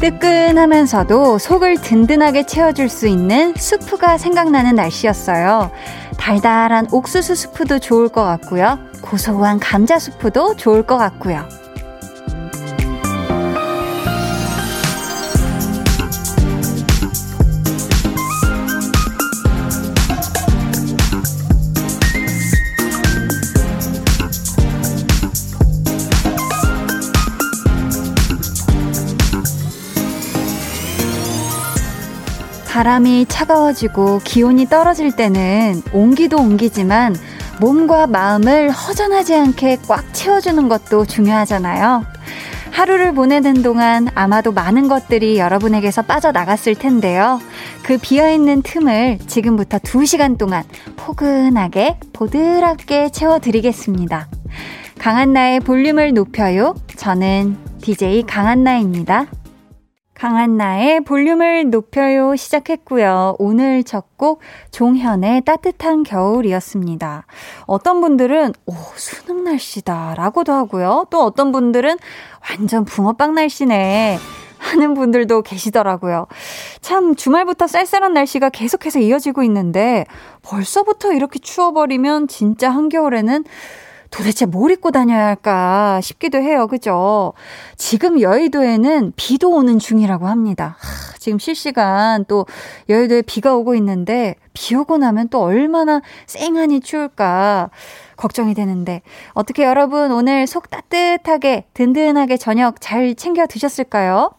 뜨끈하면서도 속을 든든하게 채워줄 수 있는 수프가 생각나는 날씨였어요. 달달한 옥수수 수프도 좋을 것 같고요. 고소한 감자 수프도 좋을 것 같고요. 바람이 차가워지고 기온이 떨어질 때는 온기도 온기지만 몸과 마음을 허전하지 않게 꽉 채워주는 것도 중요하잖아요. 하루를 보내는 동안 아마도 많은 것들이 여러분에게서 빠져나갔을 텐데요. 그 비어있는 틈을 지금부터 2시간 동안 포근하게, 보드랍게 채워드리겠습니다. 강한나의 볼륨을 높여요. 저는 DJ 강한나입니다. 강한 나의 볼륨을 높여요 시작했고요. 오늘 첫 곡 종현의 따뜻한 겨울이었습니다. 어떤 분들은 오 수능 날씨다 라고도 하고요. 또 어떤 분들은 완전 붕어빵 날씨네 하는 분들도 계시더라고요. 참 주말부터 쌀쌀한 날씨가 계속해서 이어지고 있는데 벌써부터 이렇게 추워버리면 진짜 한겨울에는 도대체 뭘 입고 다녀야 할까 싶기도 해요. 그죠? 지금 여의도에는 비도 오는 중이라고 합니다. 하, 지금 실시간 또 여의도에 비가 오고 있는데 비 오고 나면 또 얼마나 쌩하니 추울까 걱정이 되는데 어떻게 여러분 오늘 속 따뜻하게 든든하게 저녁 잘 챙겨 드셨을까요?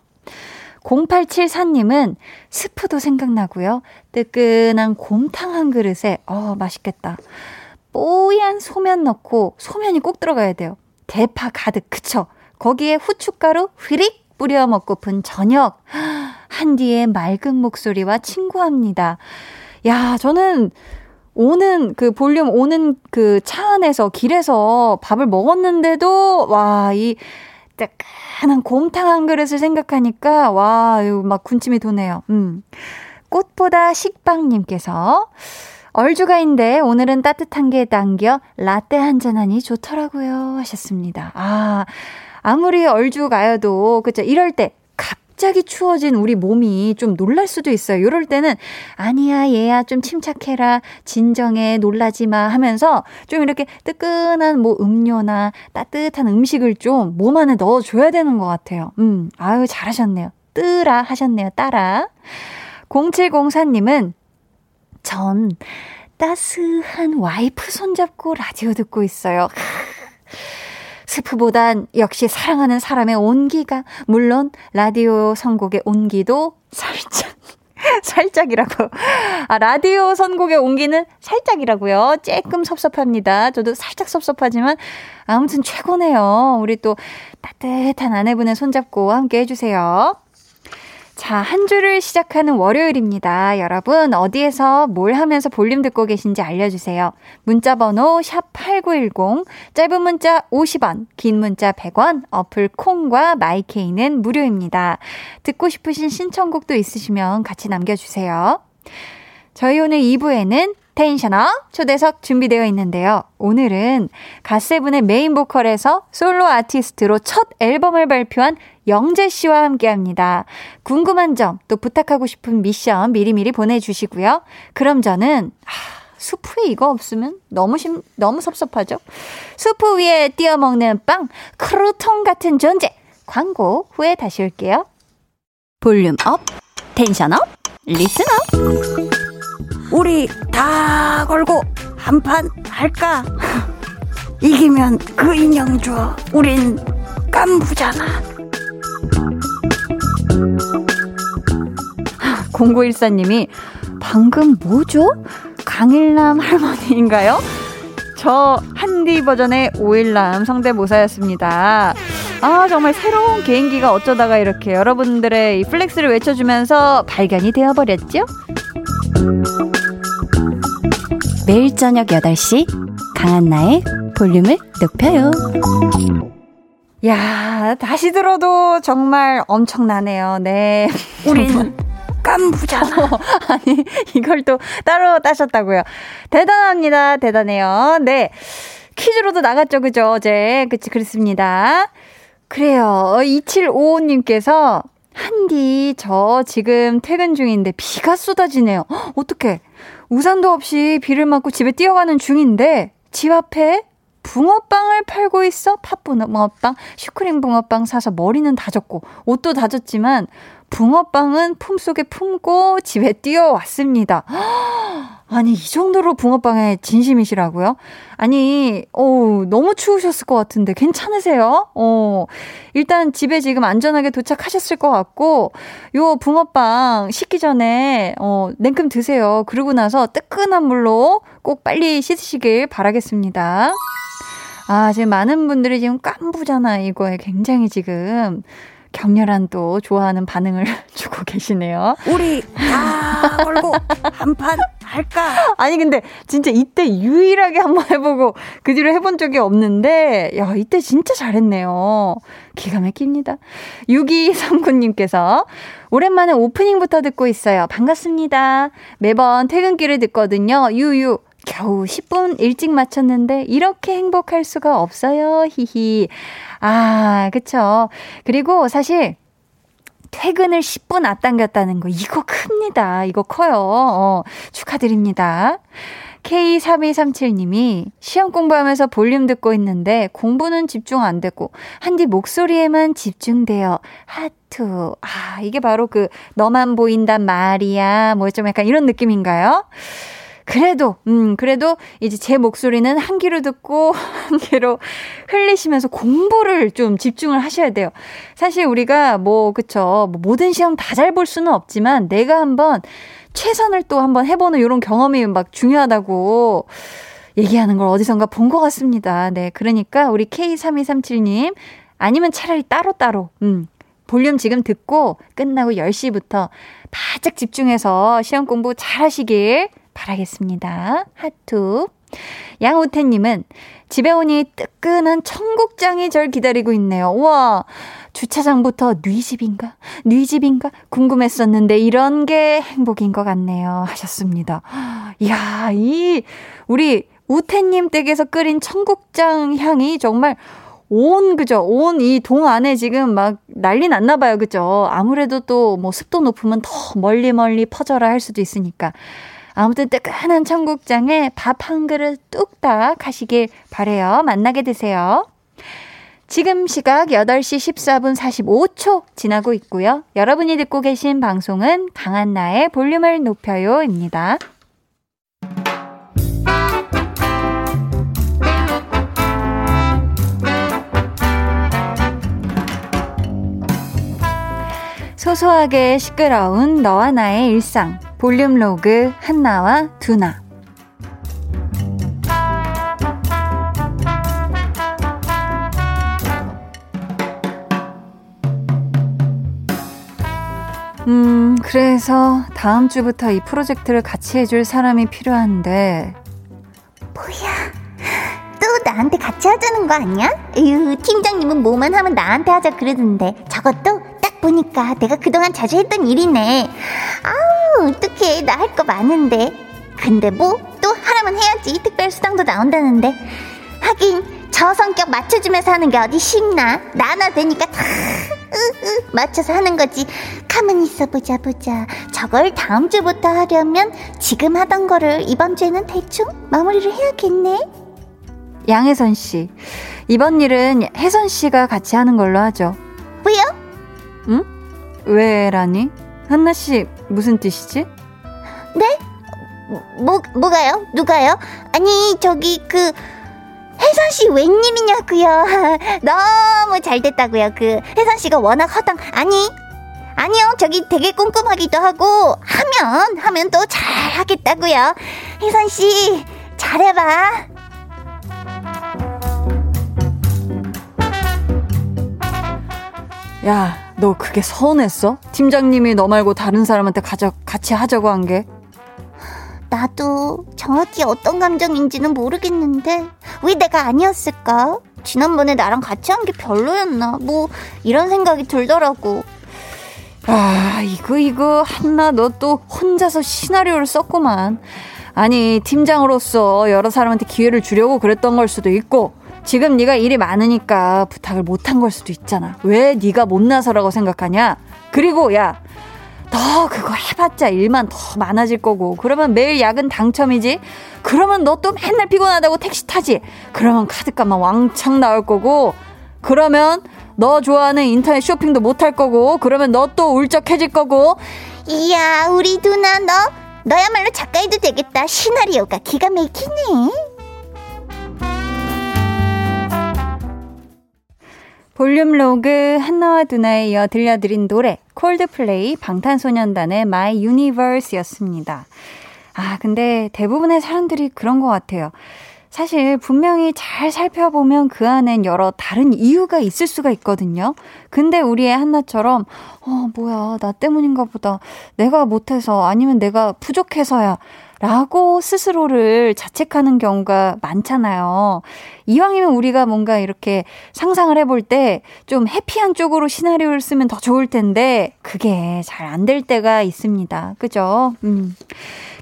0874님은 스프도 생각나고요. 뜨끈한 곰탕 한 그릇에 어 맛있겠다. 뽀얀 소면 넣고 소면이 꼭 들어가야 돼요. 대파 가득 그쵸? 거기에 후춧가루 휘릭 뿌려 먹고픈 저녁. 한디의 맑은 목소리와 친구합니다. 야, 저는 오는 그 볼륨 오는 그 차 안에서 길에서 밥을 먹었는데도 와, 이 따끈한 곰탕 한 그릇을 생각하니까 와, 이거 막 군침이 도네요. 음. 꽃보다 식빵님께서 얼주가인데 오늘은 따뜻한 게 당겨 라떼 한잔하니 좋더라고요 하셨습니다. 아, 아무리 얼주가여도 그죠 이럴 때 갑자기 추워진 우리 몸이 좀 놀랄 수도 있어요. 이럴 때는 아니야 얘야 좀 침착해라 진정해 놀라지 마 하면서 좀 이렇게 뜨끈한 뭐 음료나 따뜻한 음식을 좀 몸 안에 넣어줘야 되는 것 같아요. 음, 아유 잘하셨네요. 뜨라 하셨네요. 따라. 0704님은 전 따스한 와이프 손잡고 라디오 듣고 있어요. 스프보단 역시 사랑하는 사람의 온기가, 물론 라디오 선곡의 온기도 살짝, 살짝이라고. 아, 라디오 선곡의 온기는 살짝이라고요. 조금 섭섭합니다. 저도 살짝 섭섭하지만, 아무튼 최고네요. 우리 또 따뜻한 아내분의 손잡고 함께 해주세요. 자, 한 주를 시작하는 월요일입니다. 여러분, 어디에서 뭘 하면서 볼륨 듣고 계신지 알려주세요. 문자번호 샵8910, 짧은 문자 50원, 긴 문자 100원, 어플 콩과 마이케이는 무료입니다. 듣고 싶으신 신청곡도 있으시면 같이 남겨주세요. 저희 오늘 2부에는 tension up 초대석 준비되어 있는데요. 오늘은 갓세븐의 메인 보컬에서 솔로 아티스트로 첫 앨범을 발표한 영재 씨와 함께 합니다. 궁금한 점, 또 부탁하고 싶은 미션 미리미리 보내주시고요. 그럼 저는, 아, 수프에 이거 없으면 너무 심, 너무 섭섭하죠? 수프 위에 띄워 먹는 빵, 크루통 같은 존재. 광고 후에 다시 올게요. volume up, tension up, listen up. 우리 다 걸고 한 판 할까? 이기면 그 인형 줘. 우린 깐부잖아. 0914님이 방금 뭐죠? 강일남 할머니인가요? 저 한디 버전의 오일남 성대모사였습니다. 아, 정말 새로운 개인기가 어쩌다가 이렇게 여러분들의 이 flex를 외쳐주면서 발견이 되어버렸죠? 매일 저녁 8시 강한나의 볼륨을 높여요. 야, 다시 들어도 정말 엄청나네요. 네. 우린 깐부잖아. 아니, 이걸 또 따로 따셨다고요. 대단합니다. 대단해요. 네. 퀴즈로도 나갔죠. 그죠? 어제. 그치, 그렇습니다. 그래요. 2755님께서 한디, 저 지금 퇴근 중인데 비가 쏟아지네요. 어떡해. 우산도 없이 비를 맞고 집에 뛰어가는 중인데 집 앞에 붕어빵을 팔고 있어? 팥붕어빵, 슈크림 붕어빵 사서 머리는 다졌고 옷도 다졌지만 붕어빵은 품속에 품고 집에 뛰어왔습니다. 아니, 이 정도로 붕어빵에 진심이시라고요? 아니, 어 너무 추우셨을 것 같은데 괜찮으세요? 어, 일단 집에 지금 안전하게 도착하셨을 것 같고, 요 붕어빵 식기 전에, 어, 냉큼 드세요. 그러고 나서 뜨끈한 물로 꼭 빨리 씻으시길 바라겠습니다. 아, 지금 많은 분들이 지금 깐부잖아, 이거에 굉장히 지금. 격렬한 또 좋아하는 반응을 주고 계시네요. 우리 다 걸고 한판 할까? 아니 근데 진짜 이때 유일하게 한번 해보고 그 뒤로 해본 적이 없는데 야 이때 진짜 잘했네요. 기가 막힙니다. 6239님께서 오랜만에 오프닝부터 듣고 있어요. 반갑습니다. 매번 퇴근길을 듣거든요. 유유 겨우 10분 일찍 마쳤는데 이렇게 행복할 수가 없어요. 히히. 아, 그쵸. 그리고 사실 퇴근을 10분 앞당겼다는 거 이거 큽니다. 이거 커요. 어, 축하드립니다. K3237님이 시험 공부하면서 볼륨 듣고 있는데 공부는 집중 안 되고 한디 목소리에만 집중돼요. 하트. 아, 이게 바로 그 너만 보인단 말이야. 뭐 좀 약간 이런 느낌인가요? 그래도, 음, 그래도 이제 제 목소리는 한 귀로 듣고 한 귀로 흘리시면서 공부를 좀 집중을 하셔야 돼요. 사실 우리가 뭐, 그쵸. 뭐 모든 시험 다 잘 볼 수는 없지만 내가 한번 최선을 또 한번 해보는 이런 경험이 막 중요하다고 얘기하는 걸 어디선가 본 것 같습니다. 네. 그러니까 우리 K3237님 아니면 차라리 따로따로, 음, 볼륨 지금 듣고 끝나고 10시부터 바짝 집중해서 시험 공부 잘 하시길 바라겠습니다. 하트. 양우태님은 집에 오니 뜨끈한 청국장이 절 기다리고 있네요. 와, 주차장부터 뉘 집인가? 뉘 집인가? 궁금했었는데 이런 게 행복인 것 같네요. 하셨습니다. 이야, 이, 우리 우태님 댁에서 끓인 청국장 향이 정말 온, 그죠? 온 이 동 안에 지금 막 난리 났나 봐요. 그죠? 아무래도 또 뭐 습도 높으면 더 멀리 멀리 퍼져라 할 수도 있으니까. 아무튼 뜨끈한 청국장에 밥 한 그릇 뚝딱 하시길 바래요. 만나게 되세요. 지금 시각 8시 14분 45초 지나고 있고요. 여러분이 듣고 계신 방송은 강한나의 볼륨을 높여요입니다. 소소하게 시끄러운 너와 나의 일상. 볼륨 로그 한나와 두나 음, 그래서 다음 주부터 이 프로젝트를 같이 해줄 사람이 필요한데. 뭐야? 또 나한테 같이 하자는 거 아니야? 에휴, 팀장님은 뭐만 하면 나한테 하자 그러던데. 저것도 딱 보니까 내가 그동안 자주 했던 일이네. 아우, 어떡해. 나 할 거 많은데. 근데 뭐, 또 하라면 해야지. 특별 수당도 나온다는데. 하긴, 저 성격 맞춰주면서 하는 게 어디 쉽나? 나나 되니까 다, 으, 으, 맞춰서 하는 거지. 가만히 있어 보자, 보자. 저걸 다음 주부터 하려면 지금 하던 거를 이번 주에는 대충 마무리를 해야겠네. 양혜선 씨. 이번 일은 혜선 씨가 같이 하는 걸로 하죠. 응? 왜라니? 한나 씨 무슨 뜻이지? 네? 뭐 뭐가요? 누가요? 아니 저기 그 혜선 씨 웬일이냐고요? 너무 잘 됐다고요. 그 혜선 씨가 워낙 허당 아니 아니요 저기 되게 꼼꼼하기도 하고 하면 하면 또 잘하겠다고요. 혜선 씨 잘해봐. 야, 너 그게 서운했어? 팀장님이 너 말고 다른 사람한테 가져, 같이 하자고 한 게? 나도 정확히 어떤 감정인지는 모르겠는데 왜 내가 아니었을까? 지난번에 나랑 같이 한 게 별로였나? 뭐, 이런 생각이 들더라고. 아, 이거, 이거, 한나, 너 또 혼자서 시나리오를 썼구만. 아니, 팀장으로서 여러 사람한테 기회를 주려고 그랬던 걸 수도 있고, 지금 네가 일이 많으니까 부탁을 못한 걸 수도 있잖아. 왜 네가 못나서라고 생각하냐? 그리고 야, 너 그거 해봤자 일만 더 많아질 거고. 그러면 매일 야근 당첨이지? 그러면 너 또 맨날 피곤하다고 택시 타지? 그러면 카드값만 왕창 나올 거고. 그러면 너 좋아하는 인터넷 쇼핑도 못 할 거고. 그러면 너 또 울적해질 거고. 이야 우리 누나 너? 너야말로 작가해도 되겠다. 시나리오가 기가 막히네 볼륨 로그 한나와 두나에 이어 들려드린 노래 콜드플레이 방탄소년단의 My Universe였습니다. 아 근데 대부분의 사람들이 그런 것 같아요. 사실 분명히 잘 살펴보면 그 안엔 여러 다른 이유가 있을 수가 있거든요. 근데 우리의 한나처럼, 어, 뭐야, 나 때문인가 보다. 내가 못해서, 아니면 내가 부족해서야. 라고 스스로를 자책하는 경우가 많잖아요. 이왕이면 우리가 뭔가 이렇게 상상을 해볼 때 좀 해피한 쪽으로 시나리오를 쓰면 더 좋을 텐데 그게 잘 안 될 때가 있습니다. 그죠? 음.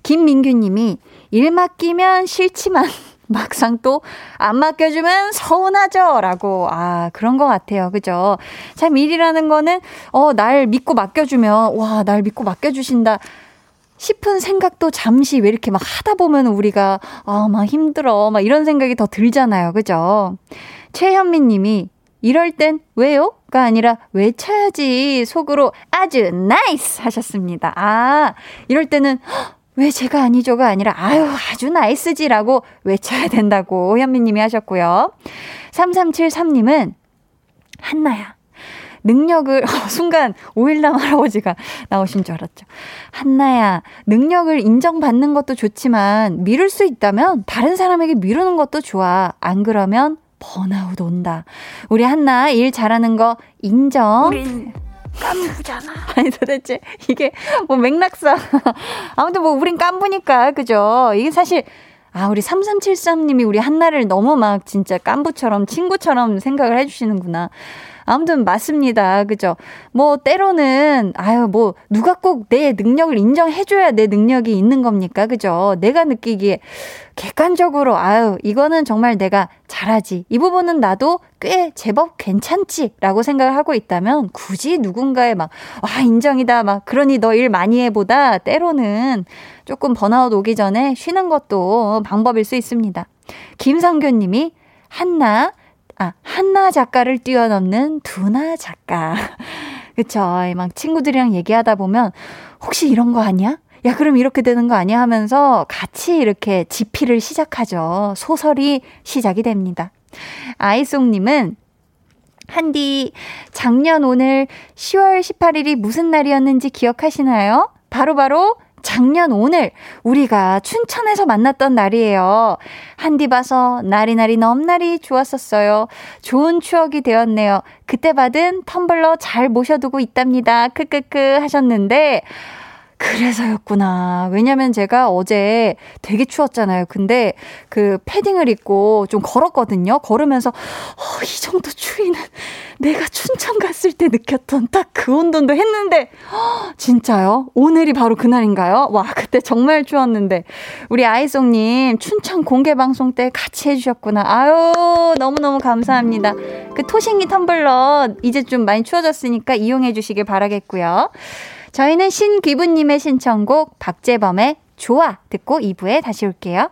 김민규 님이 일 맡기면 싫지만 막상 또 안 맡겨주면 서운하죠? 라고, 아, 그런 것 같아요. 그죠? 참 일이라는 거는, 어, 날 믿고 맡겨주면, 와, 날 믿고 맡겨주신다. 싶은 생각도 잠시 왜 이렇게 막 하다 보면 우리가 아, 막 힘들어. 막 이런 생각이 더 들잖아요. 그죠? 최현민 님이 이럴 땐 왜요?가 아니라 외쳐야지 속으로 아주 nice 하셨습니다. 아, 이럴 때는 왜 제가 아니죠가 아니라 아유 아주 nice지라고 외쳐야 된다고 현민 님이 하셨고요. 3373님은 한나야. 능력을, 어, 순간 오일남 할아버지가 나오신 줄 알았죠. 한나야, 능력을 인정받는 것도 좋지만, 미룰 수 있다면 다른 사람에게 미루는 것도 좋아. 안 그러면 번아웃 온다. 우리 한나 일 잘하는 거 인정. 우린 깐부잖아. 아니 도대체 이게 뭐 맥락상 아무튼 뭐 우린 깐부니까 그죠? 이게 사실 아, 우리 3373님이 우리 한나를 너무 막 진짜 깐부처럼 친구처럼 생각을 해주시는구나. 아무튼 맞습니다. 그죠? 뭐, 때로는, 아유, 뭐, 누가 꼭 내 능력을 인정해줘야 내 능력이 있는 겁니까? 그죠? 내가 느끼기에 객관적으로, 아유, 이거는 정말 내가 잘하지. 이 부분은 나도 꽤 제법 괜찮지. 라고 생각을 하고 있다면 굳이 누군가의 막, 와, 인정이다. 막, 그러니 너 일 많이 해보다 때로는 조금 번아웃 오기 전에 쉬는 것도 방법일 수 있습니다. 김성교 님이 한나, 아, 한나 작가를 뛰어넘는 두나 작가. 그쵸. 막 친구들이랑 얘기하다 보면, 혹시 이런 거 아니야? 야, 그럼 이렇게 되는 거 아니야? 하면서 같이 이렇게 지피를 시작하죠. 소설이 시작이 됩니다. 아이송님은, 한디, 작년 오늘 10월 18일이 무슨 날이었는지 기억하시나요? 바로바로 바로 작년 오늘 우리가 춘천에서 만났던 날이에요. 한디 봐서 나리나리 넘나리 좋았었어요. 좋은 추억이 되었네요. 그때 받은 텀블러 잘 모셔두고 있답니다. 크크크 하셨는데 그래서였구나. 왜냐면 제가 어제 되게 추웠잖아요. 근데 그 패딩을 입고 좀 걸었거든요. 걸으면서, 어, 이 정도 추위는 내가 춘천 갔을 때 느꼈던 딱 그 온도도 했는데, 어, 진짜요? 오늘이 바로 그날인가요? 와, 그때 정말 추웠는데. 우리 아이송님, 춘천 공개방송 때 같이 해주셨구나. 아유, 너무너무 감사합니다. 그 토싱이 텀블러 이제 좀 많이 추워졌으니까 이용해 주시길 바라겠고요. 저희는 신기부님의 신청곡 박재범의 좋아 듣고 2부에 다시 올게요.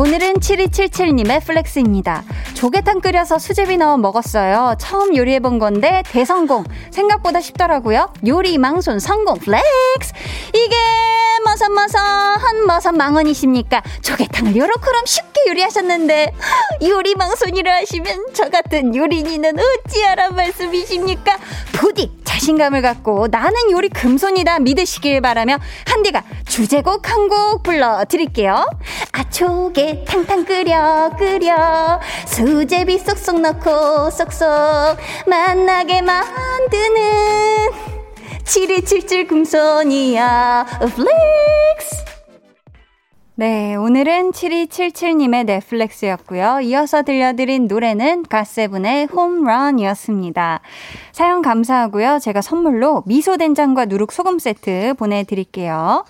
오늘은 7277님의 flex입니다. 조개탕 끓여서 수제비 넣어 먹었어요. 처음 요리해본 건데 대성공. 생각보다 쉽더라고요. 요리 망손 성공 flex. 이게 머선머선 머선 망언이십니까? 조개탕을 요렇게럼 쉽게 요리하셨는데 요리 망손이라 하시면 저 같은 요리니는 어찌하란 말씀이십니까? 부디 자신감을 갖고 나는 요리 금손이다 믿으시길 바라며 한디가 주제곡 한 곡 불러드릴게요. 아 조개 탕탕 끓여 끓여. 수제비 쏙쏙 넣고 쏙쏙 맛나게 만드는 7277 금손이야. flex 네, 오늘은 7277님의 flex였고요. 이어서 들려드린 노래는 갓세븐의 홈런이었습니다. 사연 감사하고요. 제가 선물로 미소된장과 누룩소금 세트 보내드릴게요.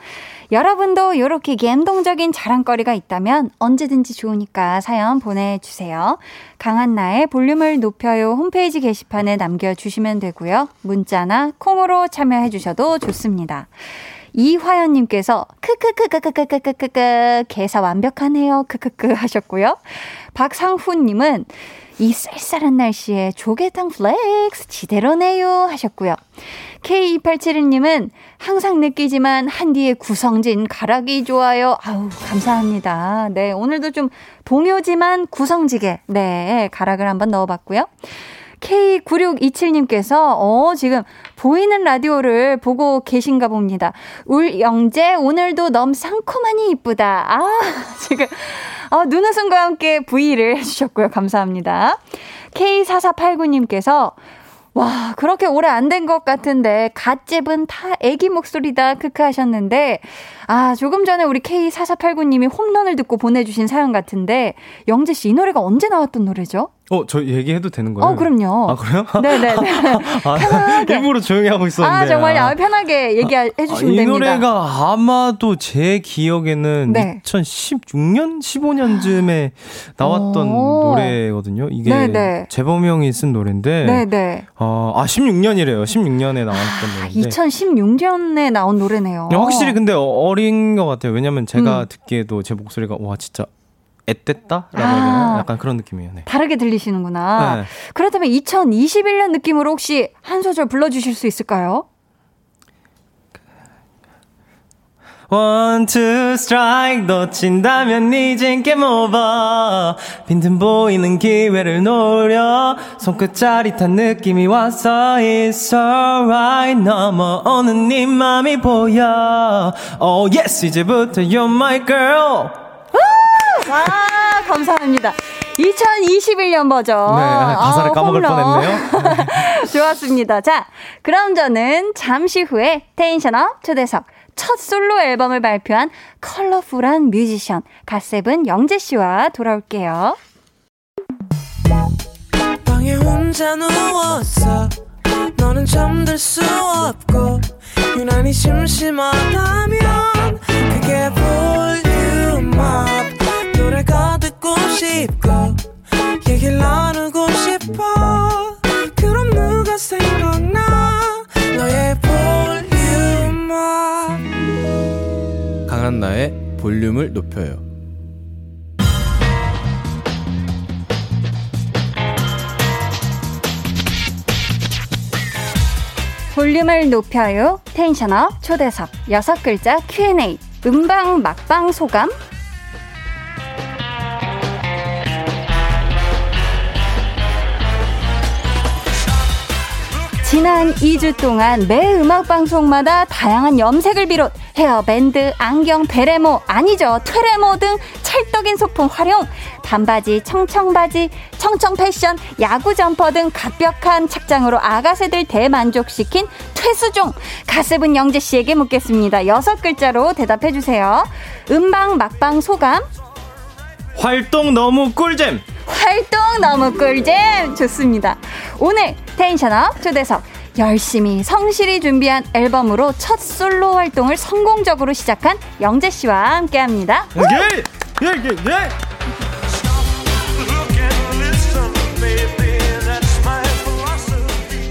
여러분도 이렇게 감동적인 자랑거리가 있다면 언제든지 좋으니까 사연 보내주세요. 강한나의 볼륨을 높여요 홈페이지 게시판에 남겨주시면 되고요. 문자나 콩으로 참여해주셔도 좋습니다. 이화연님께서 크크크크크크크크크 개사 완벽하네요 크크크 하셨고요. 박상훈님은 이 쌀쌀한 날씨에 조개탕 flex 지대로네요 하셨고요. K2871님은 항상 느끼지만 한디의 구성진 가락이 좋아요. 아우 감사합니다. 네 오늘도 좀 동요지만 구성지게 네 가락을 한번 넣어봤고요. K9627님께서, 어, 지금 보이는 라디오를 보고 계신가 봅니다. 울 영재, 오늘도 너무 상콤하니 이쁘다. 아, 지금, 어, 눈웃음과 함께 V를 해주셨고요. 감사합니다. K4489님께서, 와, 그렇게 오래 안 된 것 같은데, 갓집은 다 애기 목소리다, 크크 하셨는데, 아, 조금 전에 우리 K4489님이 홈런을 듣고 보내주신 사연 같은데, 영재씨, 이 노래가 언제 나왔던 노래죠? 어, 저 얘기해도 되는 거예요? 어, 그럼요. 아, 그래요? 네네네. 아, 편하게. 일부러 조용히 하고 있었는데. 아, 정말요? 아, 편하게 얘기해 주시면 아, 이 됩니다. 노래가 아마도 제 기억에는 네. 2016년, 15년쯤에 나왔던 오. 노래거든요. 이게 네네. 재범형이 쓴 노래인데. 네네. 어, 아, 16년이래요. 16년에 나왔던 노래인데. 2016년에 나온 노래네요. 네, 확실히 근데 어- 어린 것 같아요. 왜냐면 제가 음. 듣기에도 제 목소리가 와 진짜 앳됐다라고 아. 약간 그런 느낌이에요. 네. 다르게 들리시는구나. 네. 그렇다면 2021년 느낌으로 혹시 한 소절 불러주실 수 있을까요? One, two, strike. 놓친다면 이젠 게임 오버 빈틈 보이는 기회를 노려. 손끝 짜릿한 느낌이 왔어 It's alright. 넘어오는 네 맘이 보여. Oh yes 이제부터 you're my girl. 와, 감사합니다. 2021년 버전. 네 가사를 아, 까먹을 홈런. 뻔했네요 좋았습니다. 자, 그럼 저는 잠시 후에 tension up 초대석 첫 솔로 앨범을 발표한 컬러풀한 뮤지션 갓세븐 영재 씨와 돌아올게요. 너는 잠들 수 없고 유난히 심심하다면 그게 볼륨업 노래가 듣고 싶고 얘기를 나누고 싶어 강한 나의 볼륨을 높여요. 볼륨을 높여요. 텐션업 초대석 여섯 글자 Q&A. 음방 막방 소감 지난 2주 동안 매 음악 방송마다 다양한 염색을 비롯 헤어 밴드, 안경, 베레모, 아니죠, 퇴레모 등 찰떡인 소품 활용, 반바지, 청청바지, 청청 패션, 야구 점퍼 등 갑벽한 착장으로 아가새들 대만족시킨 퇴수종 가습은 영재 씨에게 묻겠습니다. 여섯 글자로 대답해 주세요. 음방 막방 소감, 활동 너무 꿀잼 활동 너무 꿀잼 좋습니다. 오늘 텐션업 초대석 열심히 성실히 준비한 앨범으로 첫 솔로 활동을 성공적으로 시작한 영재 씨와 함께합니다. 예! 예! 예! 예!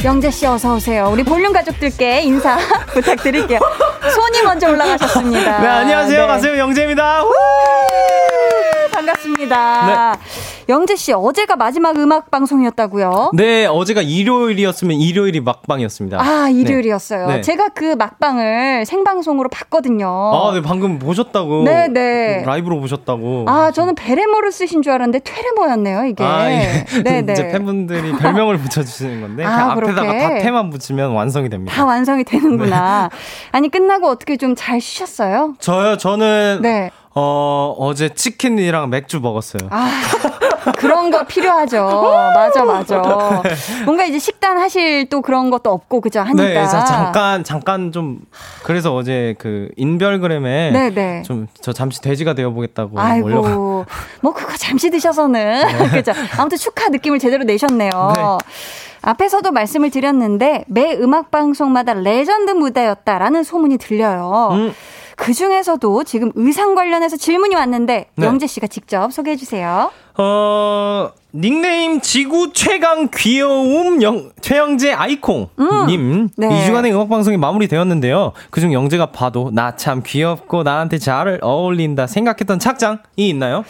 영재 씨 어서 오세요. 우리 볼륨 가족들께 인사 부탁드릴게요. 손이 먼저 올라가셨습니다. 네 안녕하세요 네. 가세요 영재입니다 후! 반갑습니다. 영재 씨, 어제가 마지막 음악 방송이었다고요? 네, 어제가 일요일이었으면 일요일이 막방이었습니다. 아, 일요일이었어요. 네. 네. 제가 그 막방을 생방송으로 봤거든요. 아, 네, 방금 보셨다고. 네, 네. 라이브로 보셨다고. 아, 저는 베레모를 쓰신 줄 알았는데 퇴레모였네요, 이게. 아, 예. 네, 네. 이제 팬분들이 별명을 붙여 주시는 건데 아, 그 앞에다가 그렇게? 다테만 붙이면 완성이 됩니다. 다 완성이 되는구나. 아니, 끝나고 어떻게 좀 잘 쉬셨어요? 저요, 저는 네. 어, 어제 치킨이랑 맥주 먹었어요. 아, 그런 거 필요하죠. 맞아, 맞아. 뭔가 이제 식단 하실 또 그런 것도 없고, 그죠? 하니까. 네, 자, 잠깐 잠깐 좀 그래서 어제 그 인별그램에 네, 네. 좀 저 잠시 돼지가 되어 보겠다고 올려가. 아이고, 뭐 그거 잠시 드셔서는 그죠. 아무튼 축하 느낌을 제대로 내셨네요. 네. 앞에서도 말씀을 드렸는데 매 음악 방송마다 레전드 무대였다라는 소문이 들려요. 음. 그 중에서도 지금 의상 관련해서 질문이 왔는데 네. 영재 씨가 직접 소개해 주세요. 어, 닉네임 지구 최강 귀여움 영, 최영재 아이콩 님 네. 2주간의 음악 방송이 마무리되었는데요. 그중 영재가 봐도 나 참 귀엽고 나한테 잘 어울린다 생각했던 착장이 있나요?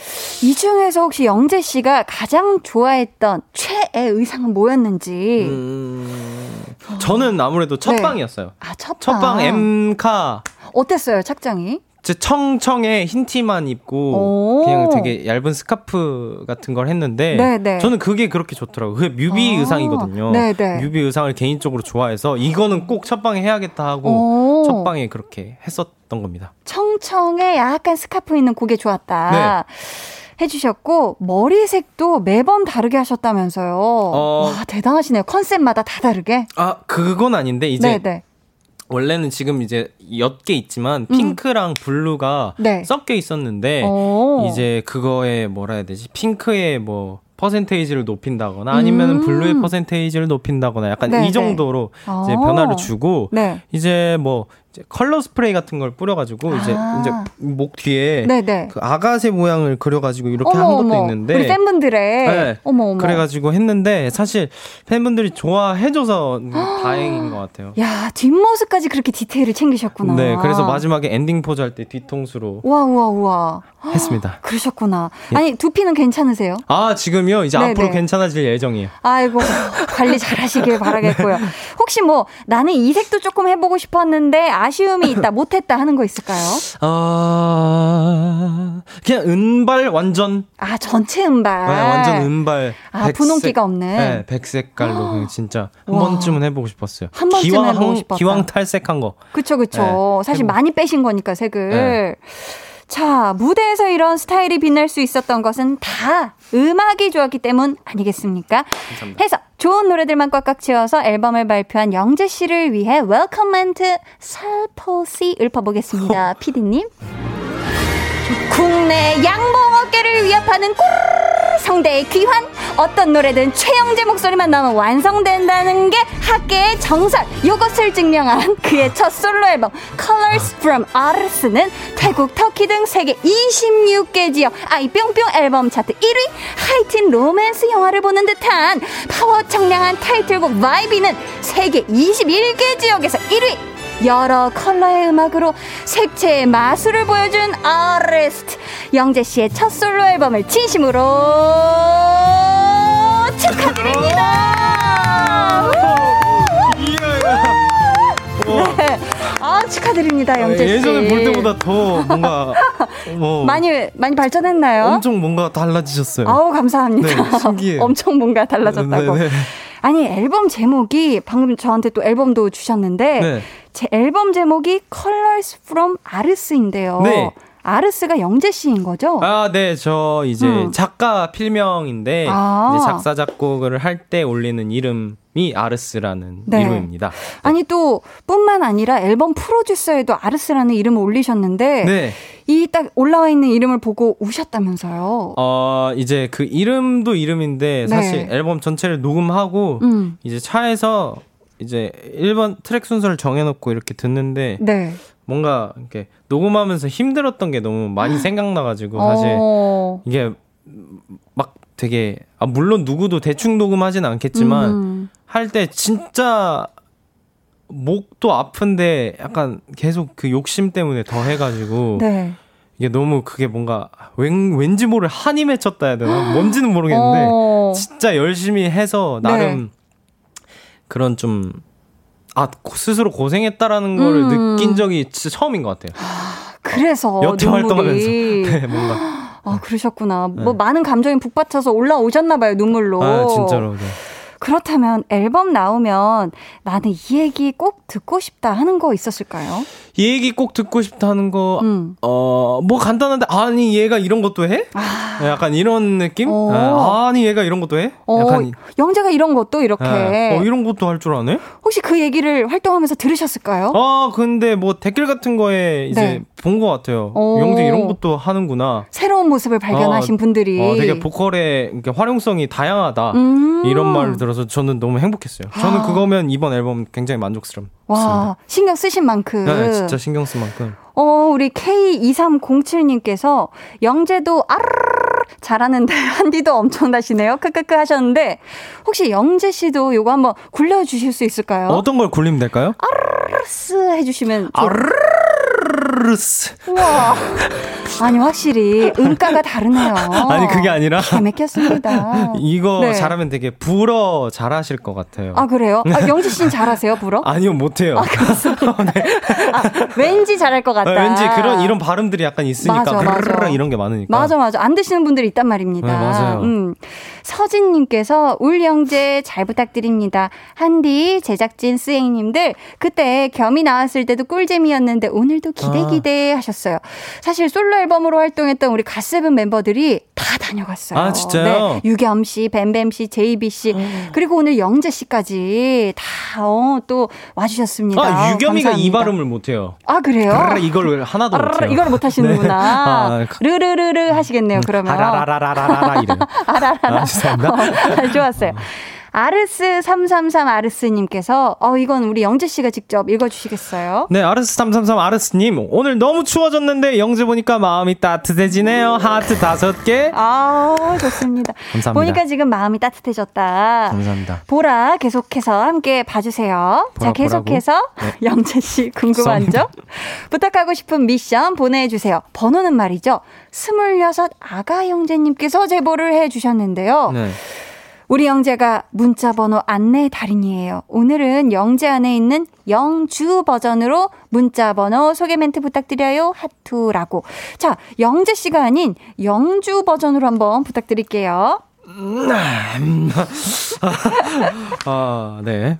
이 중에서 혹시 영재 씨가 가장 좋아했던 최애 의상은 뭐였는지. 음, 저는 아무래도 네. 첫방이었어요. 아, 첫방. 첫방 M카 어땠어요, 착장이? 제 청청에 흰 티만 입고 오. 그냥 되게 얇은 스카프 같은 걸 했는데 네네. 저는 그게 그렇게 좋더라고요. 그게 뮤비 아. 의상이거든요. 네네. 뮤비 의상을 개인적으로 좋아해서 이거는 꼭 첫방에 해야겠다 하고 오. 첫방에 그렇게 했었던 겁니다. 청청에 약간 스카프 있는 그게 좋았다. 네. 해주셨고 머리색도 매번 다르게 하셨다면서요. 어. 와 대단하시네요. 컨셉마다 다 다르게. 아 그건 아닌데 이제 네네. 원래는 지금 이제 옅게 있지만 핑크랑 blue가 음. 네. 섞여 있었는데 오. 이제 그거에 뭐라 해야 되지? 핑크의 뭐 퍼센테이지를 높인다거나 아니면 음. 은 blue의 퍼센테이지를 높인다거나 약간 네, 이 정도로 네. 이제 어. 변화를 주고 네. 이제 뭐 이제 컬러 스프레이 같은 걸 뿌려가지고 이제 아. 이제 목 뒤에 네네. 그 아가새 모양을 그려가지고 이렇게 어머, 한 것도 어머. 있는데 우리 팬분들의 네. 어머 어머. 그래가지고 했는데 사실 팬분들이 좋아해줘서 다행인 것 같아요. 야 뒷모습까지 그렇게 디테일을 챙기셨구나. 네, 그래서 마지막에 엔딩 포즈 할 때 뒤통수로 우와 우와 우와. 했습니다. 그러셨구나. 아니 두피는 괜찮으세요? 아 지금요 이제 네네. 앞으로 괜찮아질 예정이에요. 아이고 관리 잘 하시길 바라겠고요. 혹시 뭐 나는 이 색도 조금 해보고 싶었는데 아쉬움이 있다 못했다 하는 거 있을까요? 아 그냥 은발 완전 아 전체 은발. 네, 완전 은발. 아, 분홍기가 없는? 네, 백색깔로 진짜 한 와. 번쯤은 해보고 싶었어요. 한 번쯤 기왕, 해보고 싶었다. 기왕 탈색한 거. 그쵸 그쵸. 네, 사실 해보- 많이 빼신 거니까 색을. 네. 자 무대에서 이런 스타일이 빛날 수 있었던 것은 다 음악이 좋았기 때문 아니겠습니까? 감사합니다. 해서 좋은 노래들만 꽉꽉 채워서 앨범을 발표한 영재 씨를 위해 welcome 멘트 살포시 읊어보겠습니다. 피디님. 국내 양봉 업계를 위협하는 꿀 성대의 귀환. 어떤 노래든 최영재 목소리만 나오면 완성된다는 게 학계의 정설. 이것을 증명한 그의 첫 솔로 앨범 Colors from Ars는 태국 터키 등 세계 26개 지역 아이뿅뿅 앨범 차트 1위 하이틴 로맨스 영화를 보는 듯한 파워 청량한 타이틀곡 Vibin은 세계 21개 지역에서 1위 여러 컬러의 음악으로 색채의 마술을 보여준 아리스트 영재 씨의 첫 솔로 앨범을 진심으로 축하드립니다. 네. 아 축하드립니다 영재 씨. 예전에 볼 때보다 더 뭔가 뭐 많이 많이 발전했나요? 엄청 뭔가 달라지셨어요. 아우 감사합니다. 네, 신기해요. 엄청 뭔가 달라졌다고. 네, 네. 아니 앨범 제목이 방금 저한테 또 앨범도 주셨는데 네. 제 앨범 제목이 Colors from Ars인데요. 네. 아르스가 영재 씨인 거죠? 아, 네, 저 이제 음. 작가 필명인데 아. 이제 작사 작곡을 할 때 올리는 이름이 아르스라는 네. 이름입니다. 아니 또 뿐만 아니라 앨범 프로듀서에도 아르스라는 이름을 올리셨는데 네. 이딱 올라와 있는 이름을 보고 우셨다면서요. 어, 이제 그 이름도 이름인데 사실 네. 앨범 전체를 녹음하고 음. 이제 차에서 이제 1번 트랙 순서를 정해놓고 이렇게 듣는데 네. 뭔가 이렇게 녹음하면서 힘들었던 게 너무 많이 생각나가지고 사실 어. 이게 막 되게 아 물론 누구도 대충 녹음하진 않겠지만 음. 할때 진짜 목도 아픈데 약간 계속 그 욕심 때문에 더 해가지고 네. 이게 너무 그게 뭔가 왠, 왠지 모를 한이 맺혔다 해야 되나? 뭔지는 모르겠는데 어. 진짜 열심히 해서 네. 나름 그런 좀 아, 고- 스스로 고생했다라는 거를 음. 느낀 적이 진짜 처음인 것 같아요. 그래서 여태 활동하면서. 눈물이. 네, 뭔가. 아 그러셨구나. 뭐 많은 감정이 북받쳐서 올라오셨나 봐요 눈물로. 아, 진짜로. 네. 그렇다면 앨범 나오면 나는 이 얘기 꼭 듣고 싶다 하는 거 있었을까요? 이 얘기 꼭 듣고 싶다는 거, 음. 어, 뭐 간단한데, 아니, 얘가 이런 것도 해? 약간 이런 느낌? 어. 아, 아니, 얘가 이런 것도 해? 어, 약간. 영재가 이런 것도 이렇게 예. 어, 이런 것도 할 줄 아네? 혹시 그 얘기를 활동하면서 들으셨을까요? 아, 근데 뭐 댓글 같은 거에 이제 네. 본것 같아요. 오. 영재 이런 것도 하는구나. 새로운 모습을 발견하신 어, 분들이 어, 되게 보컬의 활용성이 다양하다. 음. 이런 말을 들 어서 저는 너무 행복했어요. 저는 아. 그거면 이번 앨범 굉장히 만족스럽습니다. 와 신경 쓰신 만큼 네, 진짜 신경 쓴 만큼. 어, 우리 K2307님께서 영재도 아르르르 잘하는데 한디도 엄청나시네요. 크크크 하셨는데 혹시 영재 씨도 요거 한번 굴려 주실 수 있을까요? 어떤 걸 굴리면 될까요? 아르르스 해 주시면 아르르스. 우와. 아니 확실히 음가가 다르네요. 아니 그게 아니라 기가 막혔습니다. 이거 네. 잘하면 되게 불어 잘하실 것 같아요. 아 그래요? 아, 영재 씨는 잘하세요, 불어? 아니요 못 해요. 아, 왠지 잘할 것 같다. 아, 왠지 그런 이런 발음들이 약간 있으니까 맞아, 맞아. 이런 게 많으니까. 맞아, 맞아. 안 드시는 분들이 있단 말입니다. 네, 맞아요. 음. 서진님께서 울 영재 잘 부탁드립니다. 한디 제작진 스행님들 그때 겸이 나왔을 때도 꿀잼이었는데 오늘도 기대 아. 기대 하셨어요. 사실 솔로 앨범으로 활동했던 우리 갓세븐 멤버들이 다 다녀갔어요. 아, 진짜요? 네, 유겸 씨, 뱀뱀 씨, 제이비 씨 그리고 오늘 영재 씨까지 다또 와주셨습니다. 아 유겸이가 이. 발음을 못해요. 아 그래요? 그르르 이걸 하나도 못해요. 이걸 못 하시는구나. 아, 그- 르르르르 하시겠네요, 그러면. 아라라라라라라 이래요. 아, 죄송합니다. 아, 좋았어요. 아르스 333 아르스님께서 어 이건 우리 영재 씨가 직접 읽어주시겠어요? 네, 아르스 333 아르스님 오늘 너무 추워졌는데 영재 보니까 마음이 따뜻해지네요. 하트 다섯 개. 아 좋습니다. 감사합니다. 보니까 지금 마음이 따뜻해졌다. 감사합니다. 보라 계속해서 함께 봐주세요. 자 보라, 계속해서 보라고? 영재 씨 궁금한 점 부탁하고 싶은 미션 보내주세요. 번호는 말이죠. 스물여섯 아가 영재님께서 제보를 해주셨는데요. 네. 우리 영재가 문자 번호 안내 달인이에요. 오늘은 영재 안에 있는 영주 버전으로 문자 번호 소개 멘트 부탁드려요. 하투라고. 자, 영재 씨가 아닌 영주 버전으로 한번 부탁드릴게요. 아, 네.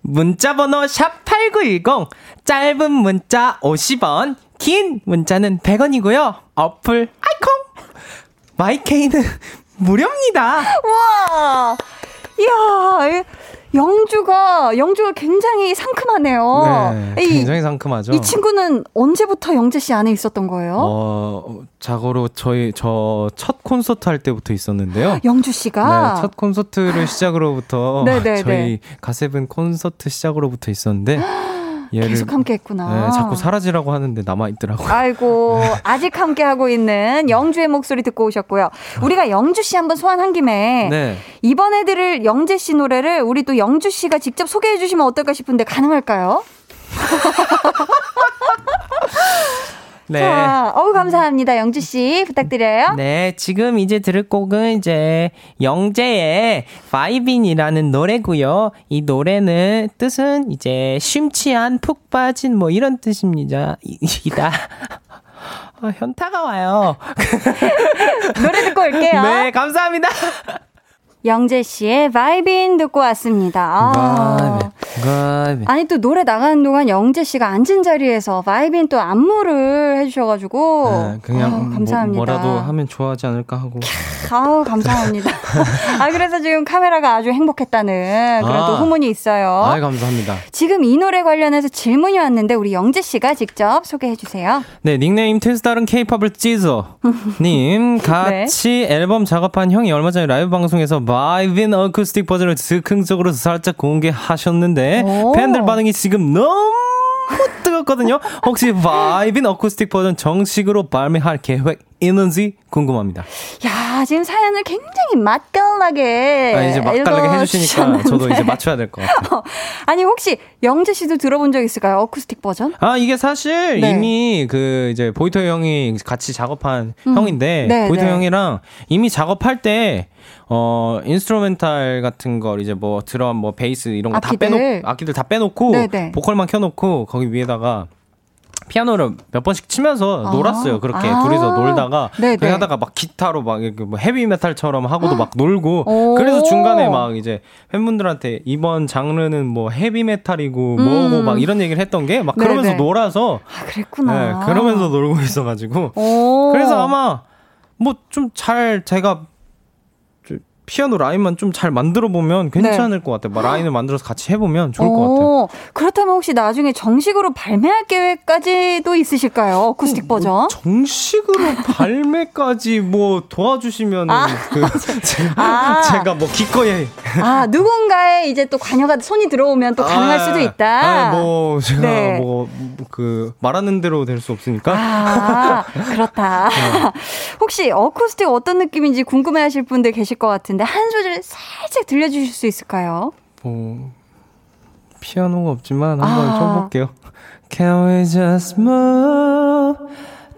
문자 번호 샵8910 짧은 문자 50원 긴 문자는 100원이고요. 어플 아이콘 마이케이는 무료입니다. 와! 이야, 이 영주가, 영주가 굉장히 상큼하네요. 네, 이, 굉장히 상큼하죠. 이 친구는 언제부터 영재 씨 안에 있었던 거예요? 어, 자고로 저희 저 첫 콘서트 할 때부터 있었는데요. 영주 씨가? 네, 첫 콘서트를 시작으로부터 네, 네, 저희 네. 가세븐 콘서트 시작으로부터 있었는데 얘를 계속 함께 했구나. 네, 자꾸 사라지라고 하는데 남아 있더라고요. 아이고, 아직 함께 하고 있는 영주의 목소리 듣고 오셨고요. 우리가 영주 씨 한번 소환한 김에 네. 이번에 들을 영재 씨 노래를 우리 또 영주 씨가 직접 소개해 주시면 어떨까 싶은데 가능할까요? 네. 자, 어우 감사합니다. 영주 씨 부탁드려요. 네, 지금 이제 들을 곡은 이제 영재의 Vibin이라는 노래고요. 이 노래는 뜻은 이제 심취한 푹 빠진 뭐 이런 뜻입니다. 이- 이다. 아, 현타가 와요. 노래 듣고 올게요. 네, 감사합니다. 영재 씨의 Vibin 듣고 왔습니다. 아. Vibin. 아니 또 노래 나가는 동안 영재 씨가 앉은 자리에서 Vibin 또 안무를 해주셔가지고 네, 그냥 아우, 뭐, 감사합니다. 뭐 라도 하면 좋아하지 않을까 하고. 아우 감사합니다. 아 그래서 지금 카메라가 아주 행복했다는 그런 아. 또 후문이 있어요. 아, 감사합니다. 지금 이 노래 관련해서 질문이 왔는데 우리 영재 씨가 직접 소개해 주세요. 네, 닉네임 테스다른 케이팝을 찢어. 님, 네. 같이 앨범 작업한 형이 얼마 전에 라이브 방송에서 Vibin acoustic 버전을 즉흥적으로 살짝 공개하셨는데, 오. 팬들 반응이 지금 너무 뜨겁거든요. 혹시 Vibin acoustic 버전 정식으로 발매할 계획 있는지 궁금합니다. 야, 지금 사연을 굉장히 맛깔나게. 아, 이제 맛깔나게 해주시니까. 저도 이제 맞춰야 될 것 같아요. 아니, 혹시 영재 씨도 들어본 적 있을까요? 어쿠스틱 버전? 아, 이게 사실 네. 이미 그 이제 보이터 형이 같이 작업한 음. 형인데 네, 보이터 네. 형이랑 이미 작업할 때 어, instrumental 같은 걸 이제 뭐 드럼, 뭐 베이스 이런 거 다. 빼놓고 악기들 다 빼놓고 네, 네. 보컬만 켜놓고 거기 위에다가 피아노를 몇 번씩 치면서 아. 놀았어요. 그렇게 아. 둘이서 놀다가 네, 그렇게 네. 하다가 막 기타로 막뭐 헤비 메탈처럼 하고도 막 놀고 오. 그래서 중간에 막 이제 팬분들한테 이번 장르는 뭐 헤비 메탈이고 음. 뭐고 막 이런 얘기를 했던 게막 네, 그러면서 네. 놀아서 아, 그랬구나. 네, 그러면서 놀고 있어가지고 오. 그래서 아마 뭐 좀 잘 제가 저 피아노 라인만 좀 잘 만들어 보면 괜찮을 것 같아요. 막 라인을 만들어서 같이 해보면 좋을 것 같아요. 네. 오, 그렇다면 혹시 나중에 정식으로 발매할 계획까지도 있으실까요? 어쿠스틱 버전? 뭐 정식으로 발매까지 뭐 도와주시면 아. 그 제가, 아. 제가 뭐 기꺼이 아, 누군가의 이제 또 관여가 손이 들어오면 또 가능할 아, 수도 있다. 아, 뭐 제가 네. 뭐그 말하는 대로 될 수 없으니까. 아, 그렇다. 혹시 어쿠스틱 어떤 느낌인지 궁금해 하실 분들 계실 것 같은데, 한 소절 살짝 들려주실 수 있을까요? 뭐 피아노가 없지만 아. 한번 쳐볼게요. Can we just move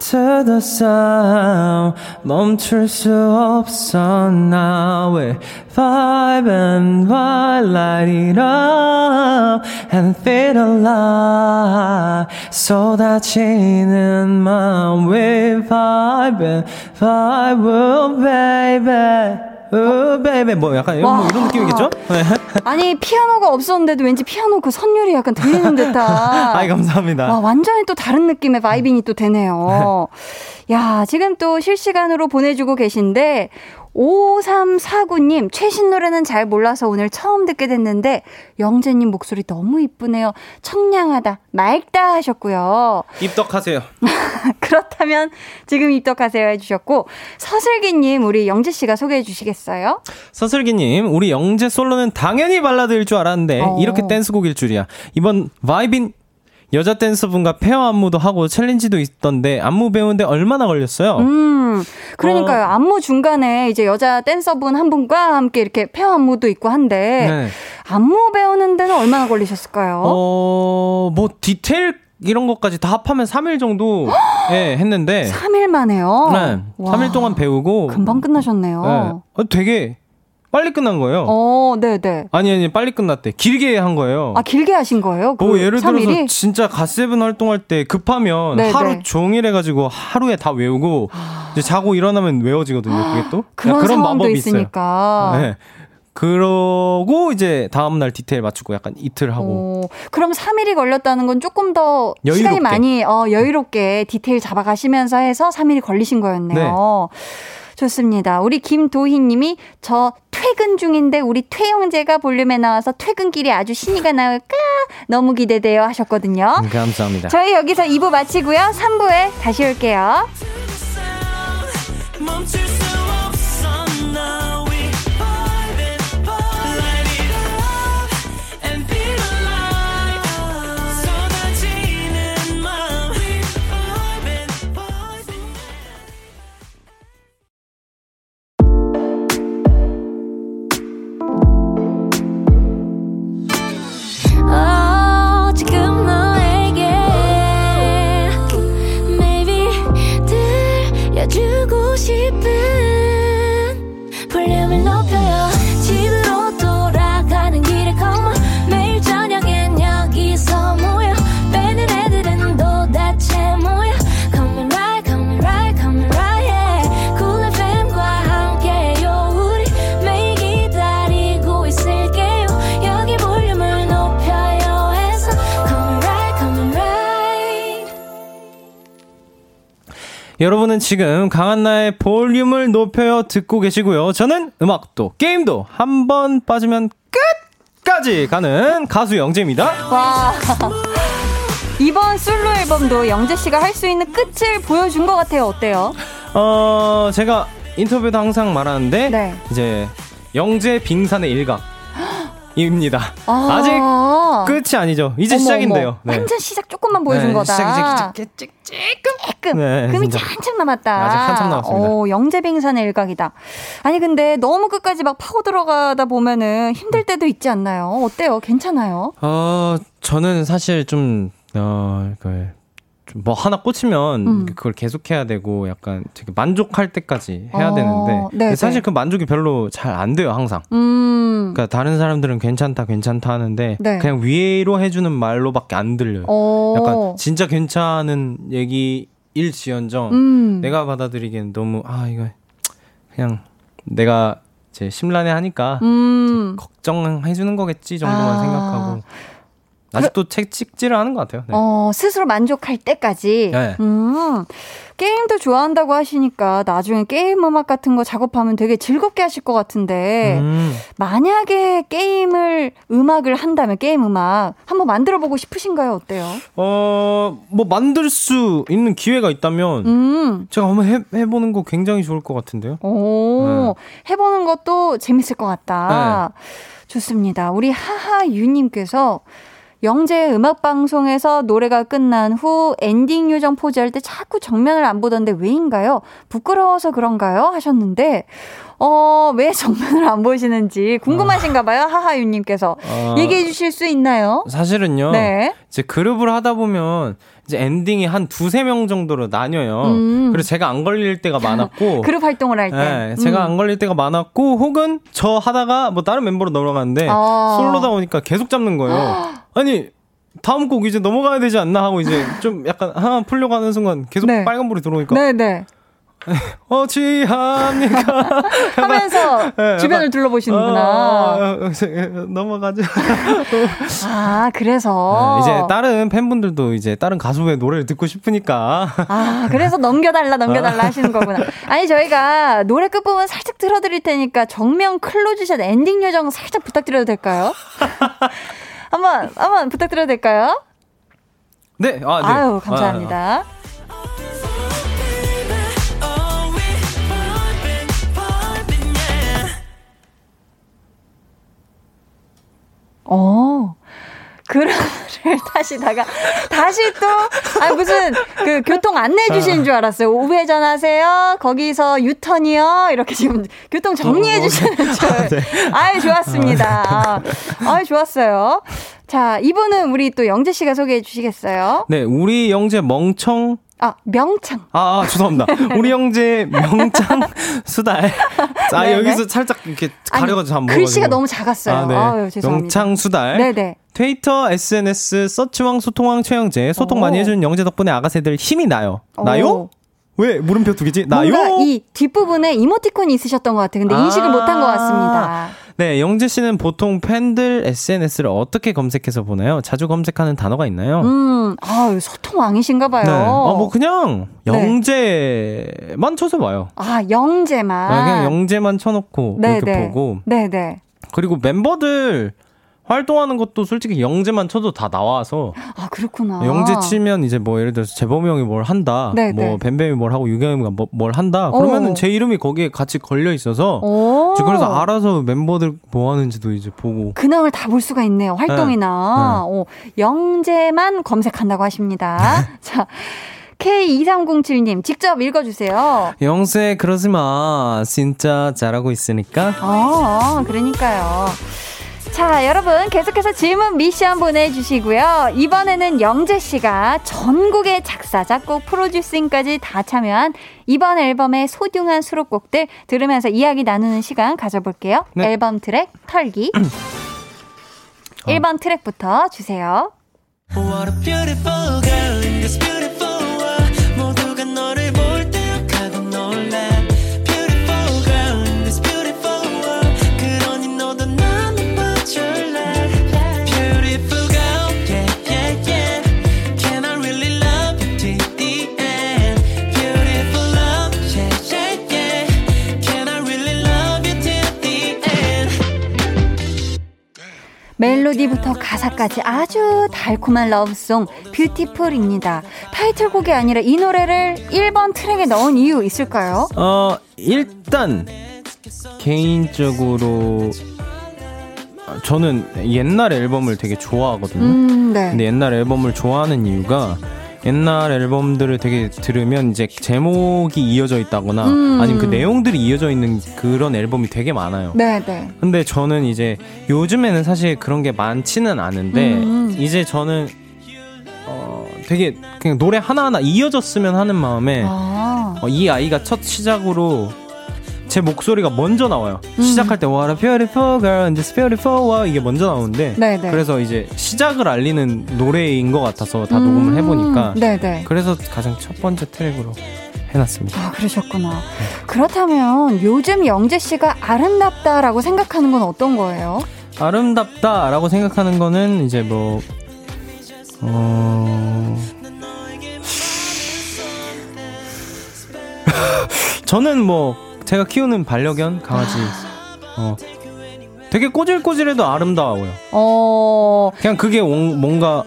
to the sound? 멈출 수 없어 now. We vibe and vibe, light it up and feel alive. 쏟아지는 마음. We vibe and vibe, oh baby. Oh baby. 뭐 약간 이런, 뭐 이런 느낌이겠죠? 네. 아니, 피아노가 없었는데도 왠지 피아노 그 선율이 약간 들리는 듯한. 아이 감사합니다. 와, 완전히 또 다른 느낌의 바이빙이 또 되네요. 야, 지금 또 실시간으로 보내주고 계신데, 5349님, 최신 노래는 잘 몰라서 오늘 처음 듣게 됐는데, 영재님 목소리 너무 이쁘네요. 청량하다, 맑다 하셨고요. 입덕하세요. 그렇다면 지금 입덕하세요 해주셨고, 서슬기님, 우리 영재씨가 소개해 주시겠어요? 서슬기님, 우리 영재 솔로는 당연히 발라드일 줄 알았는데 어. 이렇게 댄스곡일 줄이야. 이번 바이빈 여자 댄서분과 pair 안무도 하고 challenge도 있던데 안무 배우는데 얼마나 걸렸어요? 음, 그러니까요. 어. 안무 중간에 이제 여자 댄서분 한 분과 함께 이렇게 pair 안무도 있고 한데, 네. 안무 배우는 데는 얼마나 걸리셨을까요? 어, 뭐 디테일 이런 것까지 다 합하면 3일 정도 예, 했는데 3일 만에요? 네. 와, 3일 동안 배우고 금방 끝나셨네요. 네. 어, 되게 빨리 끝난 거예요. 어, 네 네. 아니 아니 빨리 끝났대. 길게 한 거예요. 아, 길게 하신 거예요? 그 뭐 예를 3일이? 들어서 진짜 갓세븐 활동할 때 급하면 네, 하루 네. 종일 해가지고 하루에 다 외우고 이제 자고 일어나면 외워지거든요. 그게 또 그런, 그런 마법이 있으니까. 있어요. 네. 그러고 이제 다음 날 디테일 맞추고 약간 이틀 하고 어, 그럼 3일이 걸렸다는 건 조금 더 시간이 여유롭게. 많이 어, 여유롭게 디테일 잡아가시면서 해서 3일이 걸리신 거였네요. 좋습니다. 우리 김도희 님이 저 퇴근 중인데 우리 퇴영제가 볼륨에 나와서 퇴근길에 아주 신이가 나올까 너무 기대돼요 하셨거든요. 음, 감사합니다. 저희 여기서 2부 마치고요. 3부에 다시 올게요. 여러분은 지금 강한나의 볼륨을 높여요 듣고 계시고요. 저는 음악도 게임도 한 번 빠지면 끝까지 가는 가수 영재입니다. 와. 이번 솔로 앨범도 영재 씨가 할 수 있는 끝을 보여준 것 같아요. 어때요? 어 제가 인터뷰도 항상 말하는데 네. 이제 영재 빙산의 일각 입니다. 아. 아직 끝이 아니죠. 이제 어머, 시작인데요. 네. 완전 시작 조금만 보여준 네, 거다. 시작, 시작, 시작, 조금. 네, 금이 진짜. 한참 남았다. 아직 한참 남았습니다. 오, 영재빙산의 일각이다. 아니 근데 너무 끝까지 막 파고 들어가다 보면은 힘들 때도 있지 않나요? 어때요? 괜찮아요? 어, 저는 사실 좀, 어, 그, 좀 뭐 하나 꽂히면 음. 그걸 계속해야 되고 약간 되게 만족할 때까지 해야 어, 되는데 네, 사실 네. 그 만족이 별로 잘 안 돼요 항상. 음. 그러니까 다른 사람들은 괜찮다 괜찮다 하는데 네. 그냥 위로 해주는 말로밖에 안 들려요. 어. 약간 진짜 괜찮은 얘기 일지언정 음. 내가 받아들이기엔 너무 아 이거 그냥 내가 제 심란해 하니까 음. 걱정해 주는 거겠지 정도만 아. 생각하고 아직도 책찍질을 하는 것 같아요. 네. 어, 스스로 만족할 때까지. 네. 음. 게임도 좋아한다고 하시니까 나중에 게임 음악 같은 거 작업하면 되게 즐겁게 하실 것 같은데 음. 만약에 게임을 음악을 한다면 게임 음악 한번 만들어 보고 싶으신가요? 어때요? 어, 뭐 만들 수 있는 기회가 있다면 음. 제가 한번 해, 해보는 거 굉장히 좋을 것 같은데요. 오, 해보는 것도 재밌을 것 같다. 네. 좋습니다. 우리 하하유님께서 영재 음악 방송에서 노래가 끝난 후 엔딩 요정 포즈 할 때 자꾸 정면을 안 보던데 왜인가요? 부끄러워서 그런가요? 하셨는데 어, 왜 정면을 안 보시는지 궁금하신가 봐요. 하하유님께서 어, 얘기해 주실 수 있나요? 사실은요. 네. 이제 그룹을 하다 보면 이제 엔딩이 한 두세 명 정도로 나뉘어요. 음. 그래서 제가 안 걸릴 때가 많았고. 그룹 활동을 할 때. 네, 제가 음. 안 걸릴 때가 많았고 혹은 저 하다가 뭐 다른 멤버로 넘어가는데 아. 솔로다 보니까 계속 잡는 거예요. 아니 다음 곡 이제 넘어가야 되지 않나 하고 이제 좀 약간 하나 풀려고 하는 순간 계속 네. 빨간불이 들어오니까 네네. 어 취합니까 하면서 네, 주변을 둘러보시는구나. 어, 넘어가죠. 아, 그래서. 네, 이제 다른 팬분들도 이제 다른 가수의 노래를 듣고 싶으니까 아, 그래서 넘겨달라, 넘겨달라 아. 하시는 거구나. 아니, 저희가 노래 끝부분 살짝 들어드릴 테니까 정면 close shot 엔딩 요정 살짝 부탁드려도 될까요? 한번, 한번 부탁드려도 될까요? 네, 아, 네. 아유, 감사합니다. 어. 그라를 타시다가 다시 또, 아, 무슨, 그, 교통 안내해 주시는 줄 알았어요. 우회전 하세요. 거기서 유턴이요. 이렇게 지금 교통 정리해 주시는 줄. 아유, 좋았습니다. 아, 아유, 좋았어요. 자, 이분은 우리 또 영재 씨가 소개해 주시겠어요? 네, 우리 영재 멍청 아, 명창. 아, 아 죄송합니다. 우리 형제 명창 수달. 아, 네네. 여기서 살짝 이렇게 가려가지고 한번 글씨가. 너무 작았어요. 아, 네. 아유. 명창 수달. 네네. 트위터, SNS, 서치왕, 소통왕, 최영재. 소통 오. 많이 해주는 영재 덕분에 아가새들 힘이 나요. 나요? 오. 왜 물음표 두 개지? 나요? 이 뒷부분에 이모티콘이 있으셨던 것 같아요. 근데 인식을 아. 못한 것 같습니다. 네, 영재 씨는 보통 팬들 SNS를 어떻게 검색해서 보나요? 자주 검색하는 단어가 있나요? 음, 아유, 소통 왕이신가 봐요. 네. 어, 뭐 그냥 네. 영재만 쳐서 봐요. 아, 영재만. 네, 그냥 영재만 쳐놓고 네, 이렇게 네. 보고 네 네. 그리고 멤버들 활동하는 것도 솔직히 영재만 쳐도 다 나와서 아, 그렇구나. 영재 치면 이제 뭐 예를 들어서 재범이 형이 뭘 한다, 네, 뭐 네. 뱀뱀이 뭘 하고 유경이가 뭐, 뭘 한다. 오. 그러면은 제 이름이 거기에 같이 걸려 있어서 그래서 알아서 멤버들 뭐 하는지도 이제 보고. 근황을 다 볼 수가 있네요. 활동이나. 오, 영재만 검색한다고 하십니다. 자, K2307님, 직접 읽어주세요. 영세 그러지 마, 진짜 잘하고 있으니까. 어, 그러니까요. 자, 여러분, 계속해서 질문 미션 보내주시고요. 이번에는 영재 씨가 전국의 작사, 작곡, 프로듀싱까지 다 참여한 이번 앨범의 소중한 수록곡들 들으면서 이야기 나누는 시간 가져볼게요. 네. 앨범 트랙 털기. 1번 트랙부터 주세요. What a beautiful girl in this beautiful 멜로디부터 가사까지 아주 달콤한 러브송 뷰티풀입니다. 타이틀곡이 아니라 이 노래를 1번 트랙에 넣은 이유 있을까요? 어, 일단, 개인적으로, 저는 옛날 앨범을 되게 좋아하거든요. 음, 네. 근데 옛날 앨범을 좋아하는 이유가 옛날 앨범들을 되게 들으면 이제 제목이 이어져 있다거나 음. 아니면 그 내용들이 이어져 있는 그런 앨범이 되게 많아요. 네, 네. 근데 저는 이제 요즘에는 사실 그런 게 많지는 않은데 음. 이제 저는 어 되게 그냥 노래 하나하나 이어졌으면 하는 마음에 아. 어, 이 아이가 첫 시작으로 제 목소리가 먼저 나와요. 음. 시작할 때 What a beautiful girl and this beautiful world 이게 먼저 나오는데 네, 네. 그래서 이제 시작을 알리는 노래인 것 같아서 다 녹음을 해보니까 네, 네. 그래서 가장 첫 번째 트랙으로 해놨습니다. 아, 그러셨구나. 그렇다면 요즘 영재 씨가 아름답다라고 생각하는 건 어떤 거예요? 아름답다라고 생각하는 거는 이제 뭐 어... 저는 뭐 제가 키우는 반려견 강아지 어 되게 꼬질꼬질해도 아름다워요. 어, 그냥 그게 원- 뭔가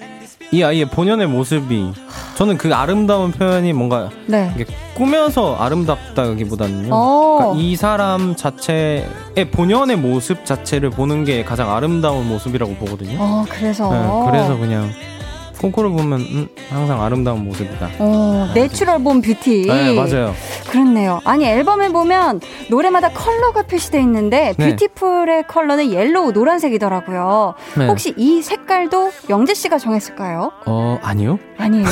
이 아이의 본연의 모습이 저는 그 아름다운 표현이 뭔가 네. 꾸며서 아름답다기보다는요. 어. 그러니까 이 사람 자체의 본연의 모습 자체를 보는 게 가장 아름다운 모습이라고 보거든요. 어, 그래서. 네, 그래서 그냥 콩쿠르 보면 음, 항상 아름다운 모습이다. 어, natural born beauty. 네, 맞아요. 그렇네요. 아니, 앨범에 보면 노래마다 컬러가 표시되어 있는데, 네. Beautiful의 컬러는 yellow, 노란색이더라고요. 네. 혹시 이 색깔도 영재 씨가 정했을까요? 어 아니요. 아니에요?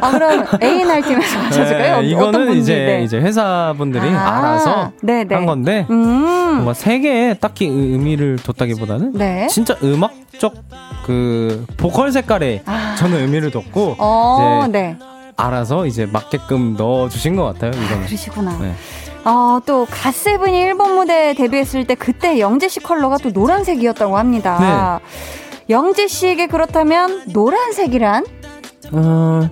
아, 그럼 A&R 팀에서 하셨을까요? 네, 이거는? 이제 네. 이제 회사분들이 아, 알아서 네네. 한 건데 음, 뭔가 색에 딱히 의- 의미를 뒀다기보다는 네. 진짜 음악적 그 보컬 색깔에 아. 저는 의미를 뒀고 어, 이제 네. 알아서 이제 맞게끔 넣어주신 것 같아요. 이거는. 그러시구나. 네. 어, 또 갓세븐이 일본 무대 데뷔했을 때 그때 영재 씨 컬러가 또 노란색이었다고 합니다. 네. 영재 씨에게 그렇다면 노란색이란? 어,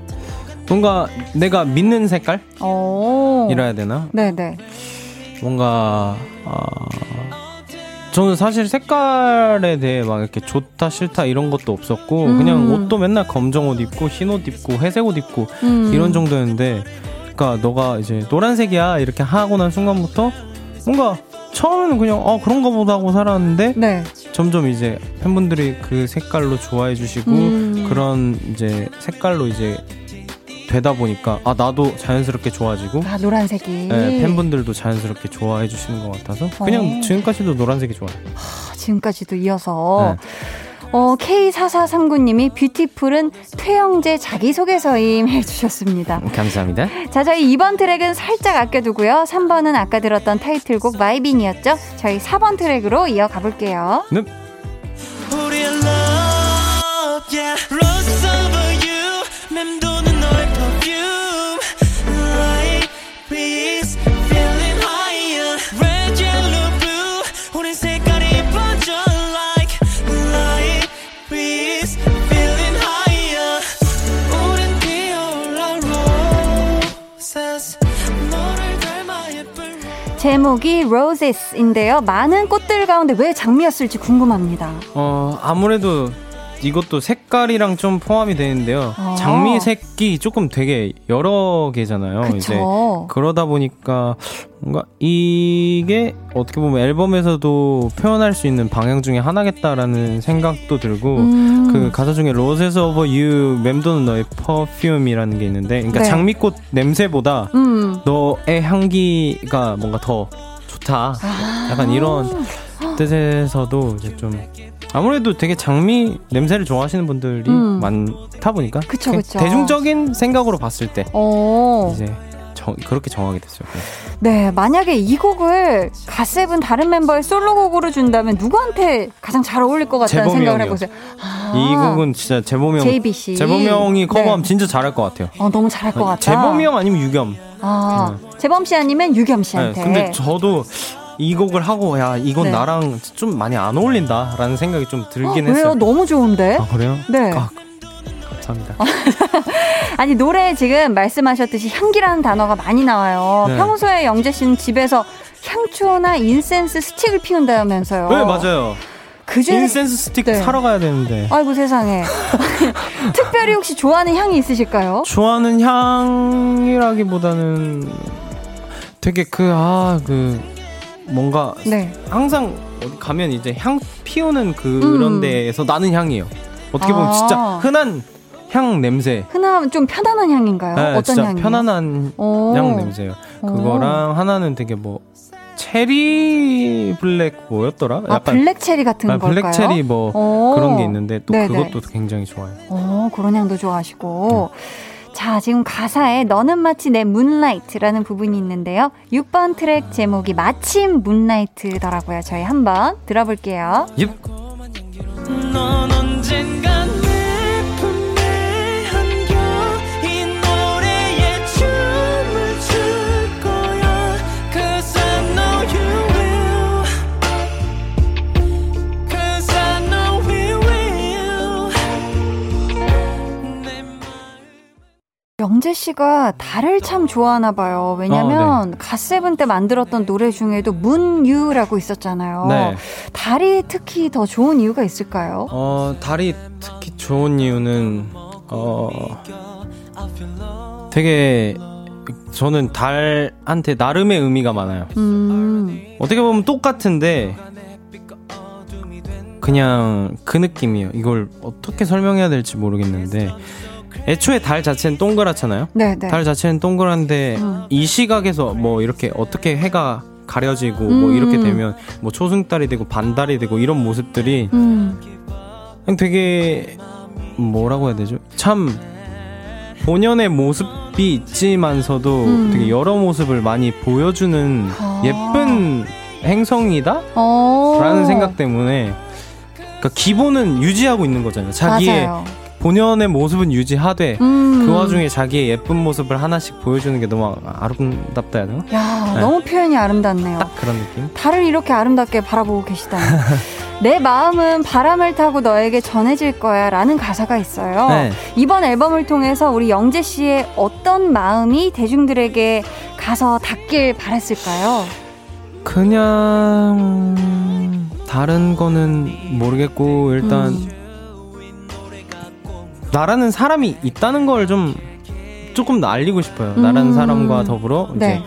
뭔가 내가 믿는 색깔이라 오. 해야 되나? 네네. 뭔가 아, 저는 사실 색깔에 대해 막 이렇게 좋다 싫다 이런 것도 없었고 음. 그냥 옷도 맨날 검정 옷 입고 흰 옷 입고 회색 옷 입고 음. 이런 정도였는데 그러니까 너가 이제 노란색이야 이렇게 하고 난 순간부터 뭔가 처음에는 그냥 어 그런가 보다 하고 살았는데 네. 점점 이제 팬분들이 그 색깔로 좋아해 주시고 음. 그런 이제 색깔로 이제 되다 보니까 아 나도 자연스럽게 좋아지고 아, 노란색이. 네, 팬분들도 자연스럽게 좋아해 주시는 것 같아서 그냥 어. 지금까지도 노란색이 좋아요. 아, 지금까지도 이어서. 네. 어, K4439님이 Beautiful은 최영재 자기소개서임 해주셨습니다. 감사합니다. 자, 저희 2번 트랙은 살짝 아껴두고요. 3번은 아까 들었던 타이틀곡 Vibin이었죠. 저희 4번 트랙으로 이어가 볼게요. 네. 우리의 love, yeah. Roses over you, 맴도 제목이 Roses인데요. 많은 꽃들 가운데 왜 장미였을지 궁금합니다. 어 아무래도 이것도 색깔이랑 좀 포함이 되는데요. 어. 장미 색이 조금 되게 여러 개잖아요. 이제 그쵸. 그러다 보니까 뭔가 이게 어떻게 보면 앨범에서도 표현할 수 있는 방향 중에 하나겠다라는 생각도 들고 음. 그 가사 중에 Roses over you 맴도는 너의 perfume이라는 게 있는데 그러니까 네. 장미꽃 냄새보다 음. 너의 향기가 뭔가 더 좋다. 아. 약간 이런 뜻에서도 이제 좀 아무래도 되게 장미 냄새를 좋아하시는 분들이 음. 많다 보니까 그쵸, 그쵸. 대중적인 생각으로 봤을 때 어. 이제 정- 그렇게 정하게 됐어요. 그래서. 네, 만약에 이 곡을 갓세븐 다른 멤버의 솔로곡으로 준다면 누구한테 가장 잘 어울릴 것 같다는 생각을. 해보세요. 아, 이 곡은 진짜 재범이 형 JB 씨. 재범이 형이 커버하면 네. 진짜 잘할 것 같아요. 어, 너무 잘할 것 같다. 재범이 형 아니면 유겸. 아, 재범 씨 아니면 유겸 네, 씨한테. 근데 저도 이 곡을 하고 야 이건 네. 나랑 좀 많이 안 어울린다라는 생각이 좀 어, 들긴 왜요? 했어요. 너무 좋은데? 아 그래요? 네. 아, 감사합니다. 아니 노래에 지금 말씀하셨듯이 향기라는 단어가 많이 나와요. 네. 평소에 영재 씨는 집에서 향초나 incense stick을 피운다면서요. 네 맞아요. 그중에 incense stick 네. 사러 가야 되는데 아이고 세상에. 특별히 혹시 좋아하는 향이 있으실까요? 좋아하는 향이라기보다는 되게 그 아그 뭔가 네. 항상 어디 가면 이제 향 피우는 그런 음. 데에서 나는 향이에요. 어떻게 보면 아. 진짜 흔한 향 냄새. 흔한 좀 편안한 향인가요? 네, 어떤 향이요? 편안한 오. 향 냄새예요. 오. 그거랑 하나는 되게 뭐 cherry black 뭐였더라? 아, black 체리 같은 아, 걸까요? black cherry 뭐 오. 그런 게 있는데 또 네네. 그것도 굉장히 좋아요. 어, 그런 향도 좋아하시고. 자, 지금 가사에 너는 마치 내 moonlight라는 부분이 있는데요. 6번 트랙 제목이 마침 Moonlight더라고요. 저희 한번 들어볼게요. 옙. 영재 씨가 달을 참 좋아하나 봐요. 왜냐면 갓세븐 때 만들었던 노래 중에도 문유라고 있었잖아요. 네. 달이 특히 더 좋은 이유가 있을까요? 어, 달이 특히 좋은 이유는 어 되게 저는 달한테 나름의 의미가 많아요. 음, 어떻게 보면 똑같은데 그냥 그 느낌이에요. 이걸 어떻게 설명해야 될지 모르겠는데 애초에 달 자체는 동그랗잖아요. 네 네. 달 자체는 동그란데 음. 이 시각에서 뭐 이렇게 어떻게 해가 가려지고 뭐 음. 이렇게 되면 뭐 초승달이 되고 반달이 되고 이런 모습들이 음, 그냥 되게 뭐라고 해야 되죠? 참 본연의 모습이 있지만서도 음. 되게 여러 모습을 많이 보여주는 아. 예쁜 행성이다? 어. 라는 생각 때문에 그러니까 기본은 유지하고 있는 거잖아요. 자기의 맞아요. 본연의 모습은 유지하되 음. 그 와중에 자기의 예쁜 모습을 하나씩 보여주는 게 너무 아름답다 해야 되나? 야, 네. 너무 표현이 아름답네요. 딱 그런 느낌? 달을 이렇게 아름답게 바라보고 계시다니. 내 마음은 바람을 타고 너에게 전해질 거야 라는 가사가 있어요. 네. 이번 앨범을 통해서 우리 영재 씨의 어떤 마음이 대중들에게 가서 닿길 바랬을까요? 그냥 다른 거는 모르겠고 일단 음. 나라는 사람이 있다는 걸 좀 조금 더 알리고 싶어요. 음. 나라는 사람과 더불어 이제 네.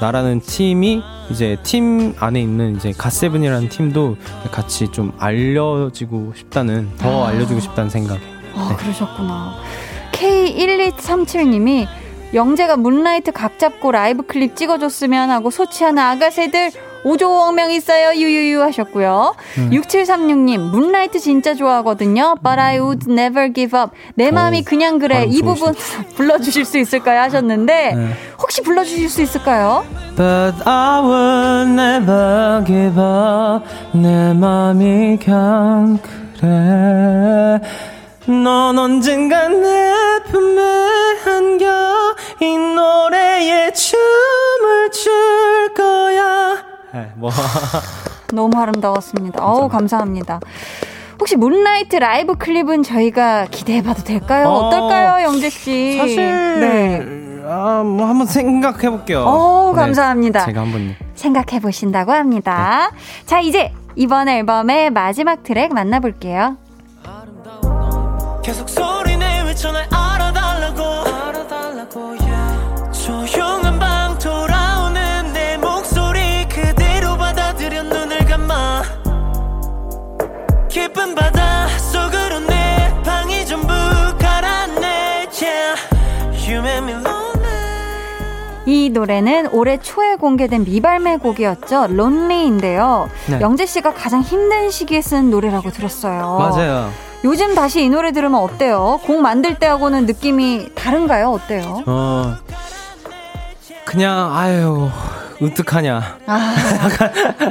나라는 팀이 이제 팀 안에 있는 이제 갓세븐이라는 팀도 같이 좀 알려지고 싶다는 더 아. 알려주고 싶다는 생각. 아, 네. 그러셨구나. K1237님이 영재가 문라이트 각 잡고 라이브 클립 찍어줬으면 하고 소치하는 아가새들 5조 명 있어요. 유유유 하셨고요. 음. 6736님, 문라이트 진짜 좋아하거든요. But I would never give up. 내 마음이 오, 그냥 그래. 발음 이 부분 불러주실 수 있을까요? 하셨는데, 네. 혹시 불러주실 수 있을까요? But I will never give up 내 맘이 그냥 그래 넌 언젠가 내 품에 안겨 이 노래에 네, 뭐 너무 아름다웠습니다. 어우, 감사합니다. 혹시 문라이트 라이브 클립은 저희가 기대해봐도 될까요? 어, 어떨까요, 영재 씨? 사실 네. 아, 뭐 한번 생각해 볼게요 오, 감사합니다. 제가 한번 생각해 보신다고 합니다. 자, 이제 이번 앨범의 마지막 트랙 만나볼게요. 계속 소리 내외 날 이 노래는 올해 초에 공개된 미발매 곡이었죠. 론리인데요. 네. 영재 씨가 가장 힘든 시기에 쓴 노래라고 들었어요. 맞아요 요즘 다시 이 노래 들으면 어때요? 곡 만들 때하고는 느낌이 다른가요? 어때요? 어 그냥 아유 어떡하냐 아,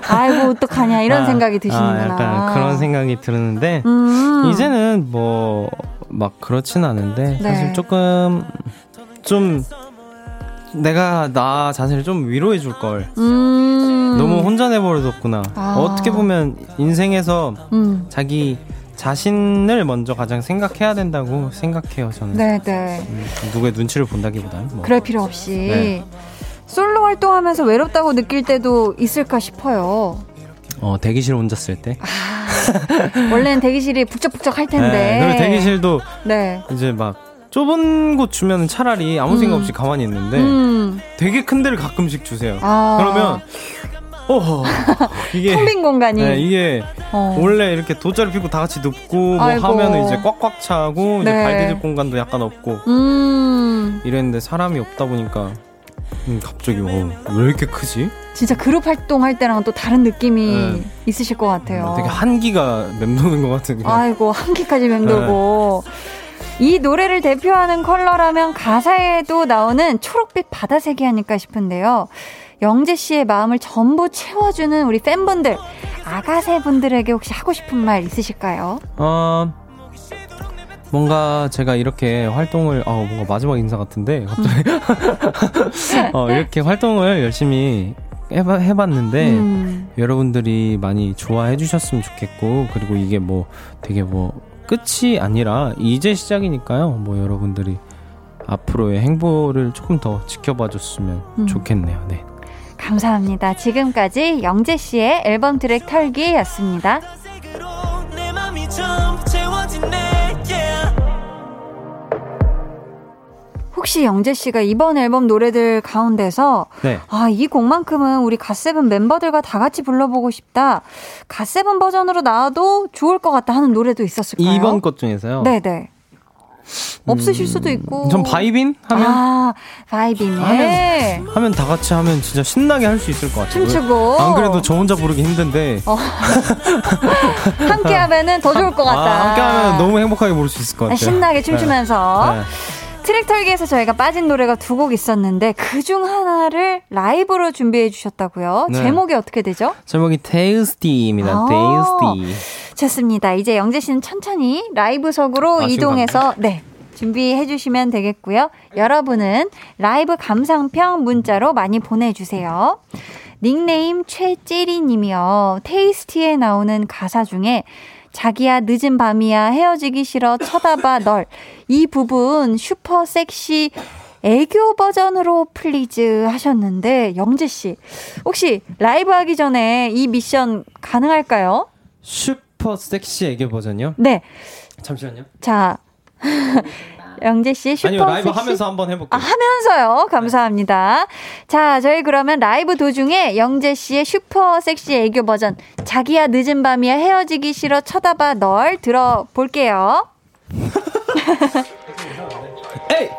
아이고 어떡하냐 이런 아, 생각이 드시는구나. 아, 약간 그런 생각이 드는데 음. 이제는 뭐 막 그렇진 않은데 네. 사실 조금 좀 내가 나 자신을 좀 위로해 줄 걸. 음. 너무 혼자 내버려뒀구나. 아. 어떻게 보면 인생에서 음. 자기 자신을 먼저 가장 생각해야 된다고 생각해요 저는. 네, 네. 음, 누구의 눈치를 본다기보다는 뭐. 그럴 필요 없이 네. 솔로 활동하면서 외롭다고 느낄 때도 있을까 싶어요. 어 대기실 혼자 쓸 때. 원래는 대기실이 북적북적 할 텐데. 네, 그리고 대기실도 네. 이제 막 좁은 곳 주면 차라리 아무 생각 없이 가만히 있는데 음. 되게 큰 데를 가끔씩 주세요. 아. 그러면 어 이게 텅 빈 공간이. 네, 이게 어. 원래 이렇게 돗자리 피고 다 같이 눕고 뭐. 하면은 이제 꽉꽉 차고 이제 네. 발 디딜 공간도 약간 없고 음, 이랬는데 사람이 없다 보니까 음, 갑자기 어, 왜 이렇게 크지? 진짜 그룹 활동할 때랑 또 다른 느낌이 네. 있으실 것 같아요. 되게 한기가 맴도는 것 같은 아이고 한기까지 맴돌고 이 노래를 대표하는 컬러라면 가사에도 나오는 초록빛 바다색이 아닐까 싶은데요. 영재 씨의 마음을 전부 채워주는 우리 팬분들, 아가새 분들에게 혹시 하고 싶은 말 있으실까요? 어 뭔가 제가 이렇게 활동을 어 뭔가 마지막 인사 같은데 갑자기 어 이렇게 활동을 열심히 해봐, 해봤는데 음, 여러분들이 많이 좋아해 주셨으면 좋겠고 그리고 이게 뭐 되게 뭐 끝이 아니라 이제 시작이니까요 뭐 여러분들이 앞으로의 행보를 조금 더 지켜봐 줬으면 음. 좋겠네요 네 감사합니다. 지금까지 영재 씨의 앨범 트랙 털기였습니다. 혹시 영재 씨가 이번 앨범 노래들 가운데서 네. 아, 이 곡만큼은 우리 갓세븐 멤버들과 다 같이 불러보고 싶다. 갓세븐 버전으로 나와도 좋을 것 같다 하는 노래도 있었을까요? 2번 것 중에서요 네네. 없으실 수도 있고. 전 바이빈 하면 아, 바이빈에 하면- 하면 다 같이 하면 진짜 신나게 할 수 있을 것 같아요 춤추고. 안 그래도 저 혼자 부르기 힘든데 함께 하면은 더 좋을 것 같다. 아, 함께 하면 너무 행복하게 부를 수 있을 것 아, 같아요 신나게 춤추면서. 네. 트랙 털기에서 저희가 빠진 노래가 두 곡 있었는데 그 중 하나를 라이브로 준비해 주셨다고요. 네. 제목이 어떻게 되죠? 제목이 Tasty입니다. 아. Tasty. 좋습니다. 이제 영재 씨는 천천히 라이브석으로 아, 이동해서 네. 준비해 주시면 되겠고요. 여러분은 라이브 감상평 문자로 많이 보내 주세요. 닉네임 최찌리 님이요. Tasty에 나오는 가사 중에 자기야 늦은 밤이야 헤어지기 싫어 쳐다봐 널. 이 부분 슈퍼 섹시 애교 버전으로 please 하셨는데 영재 씨 혹시 라이브 하기 전에 이 미션 가능할까요? 슈퍼 섹시 애교 버전이요? 네. 잠시만요. 자, 영재 씨 슈퍼 아니요 라이브 섹시? 하면서 한번 해볼게요. 아, 하면서요. 감사합니다. 자, 저희 그러면 라이브 도중에 영재 씨의 슈퍼 섹시 애교 버전 자기야 늦은 밤이야 헤어지기 싫어 쳐다봐 널 들어볼게요. 에이.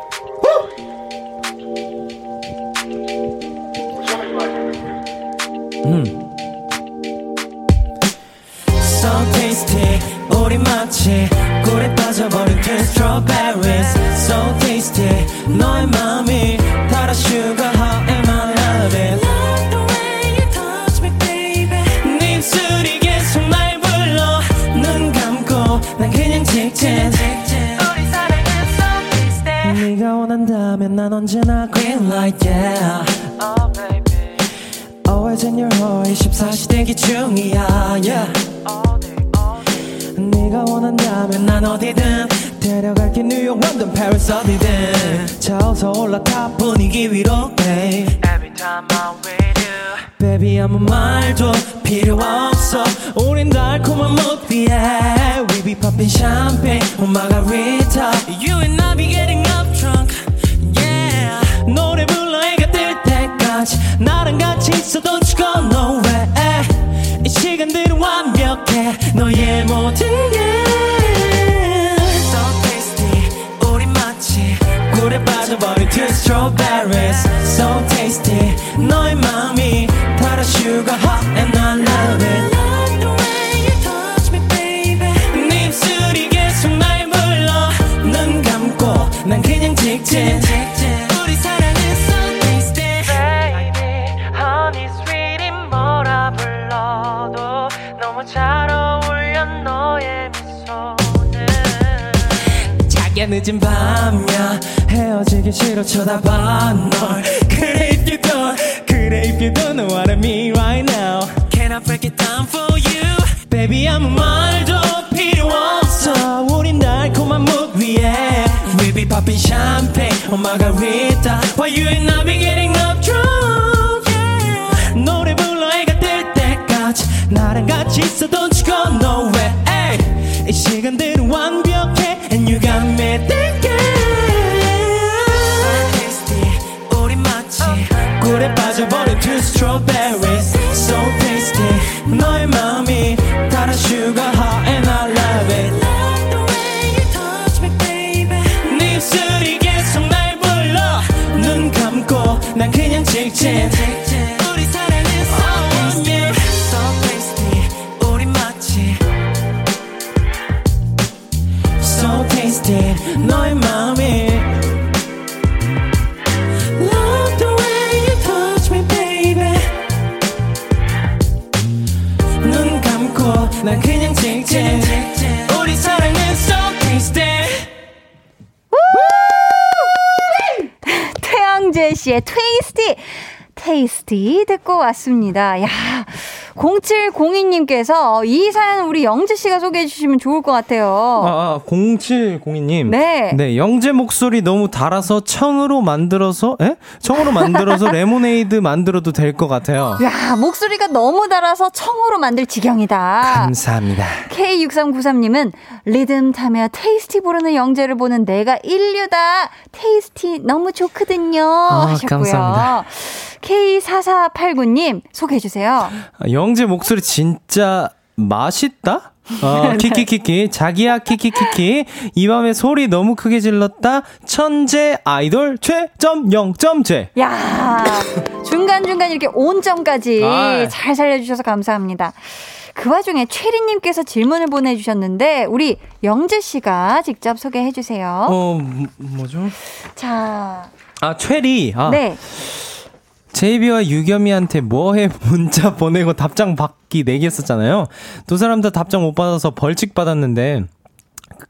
as a. 왔습니다. 야, 0702님께서 이 사연 우리 영재 씨가 소개해 주시면 좋을 것 같아요. 아, 아 0702님. 네. 네, 영재 목소리 너무 달아서 청으로 만들어서, 에? 청으로 만들어서 레모네이드 만들어도 될 것 같아요. 야, 목소리가 너무 달아서 청으로 만들 지경이다. 감사합니다. K6393님은 리듬 타며 Tasty 부르는 영재를 보는 내가 일류다. Tasty 너무 좋거든요. 하셨고요. 아, 감사합니다. K4489님 소개해주세요. 아, 영재 목소리 진짜 맛있다? 어, 네. 키키키키. 자기야, 키키키키. 이 밤에 소리 너무 크게 질렀다. 천재 아이돌 최점 0점제. 야 중간중간 이렇게 온점까지 아이. 잘 살려주셔서 감사합니다. 그 와중에 최리님께서 질문을 보내주셨는데 우리 영재 씨가 직접 소개해 주세요. 어, 뭐- 뭐죠? 자, 아, 최리. 아, 네. 제이비와 유겸이한테 뭐해 문자 보내고 답장 받기 내기했었잖아요. 두 사람 다 답장 못 받아서 벌칙 받았는데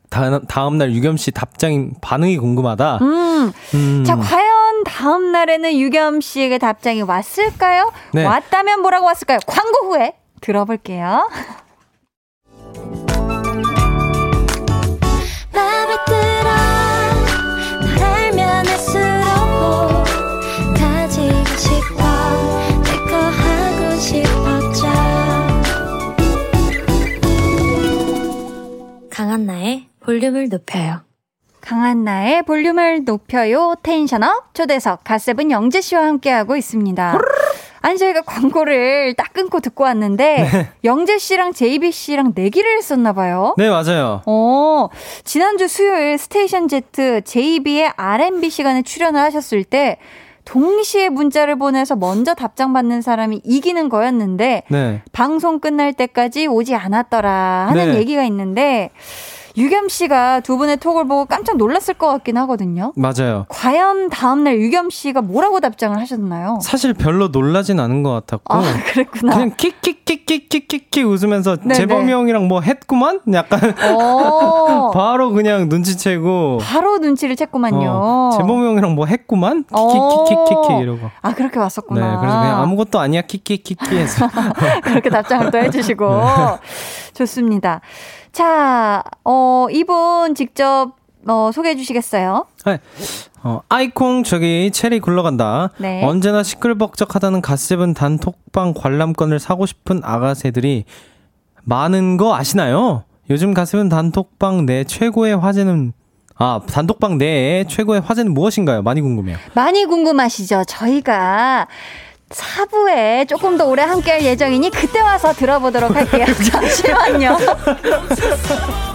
다음 다음 날 유겸 씨 답장 반응이 궁금하다. 음, 음. 자 과연 다음 날에는 유겸 씨에게 답장이 왔을까요? 네. 왔다면 뭐라고 왔을까요? 광고 후에 들어볼게요. 볼륨을 높여요 강한나의 볼륨을 높여요. tension up 초대석 갓세븐 영재 씨와 함께하고 있습니다. 아니 저희가 광고를 딱 끊고 듣고 왔는데 영재 씨랑 제이비 씨랑 내기를 했었나 봐요. 네, 맞아요. 어, 지난주 수요일 Station Z JB의 R&B 시간에 출연을 하셨을 때 동시에 문자를 보내서 먼저 답장 받는 사람이 이기는 거였는데 네. 방송 끝날 때까지 오지 않았더라 하는 네. 얘기가 있는데 유겸 씨가 두 분의 톡을 보고 깜짝 놀랐을 것 같긴 하거든요. 맞아요. 과연 다음날 유겸 씨가 뭐라고 답장을 하셨나요? 사실 별로 놀라진 않은 것 같았고 아, 그랬구나. 그냥 킥킥킥킥킥킥킥 웃으면서 네네. 재범이 형이랑 뭐 했구만? 약간 어, 바로 그냥 눈치채고 바로 눈치를 챘구만요. 어, 재범이 형이랑 뭐 했구만? 어. 킥킥킥킥킥 이러고 아, 그렇게 네, 왔었구나. 그래서 그냥 아무것도 아니야 키키키키 해서 그렇게 답장을 또 해주시고. 네. 좋습니다. 자, 어, 이분 직접, 어, 소개해 주시겠어요? 네. 어, 아이콩 저기 체리 굴러간다. 네. 언제나 시끌벅적하다는 갓세븐 단톡방 관람권을 사고 싶은 아가새들이 많은 거 아시나요? 요즘 갓세븐 단톡방 내 최고의 화제는 아 단톡방 내의 최고의 화제는 무엇인가요? 많이 궁금해요. 많이 궁금하시죠? 저희가 사부에 조금 더 오래 함께 할 예정이니 그때 와서 들어보도록 할게요. 잠시만요.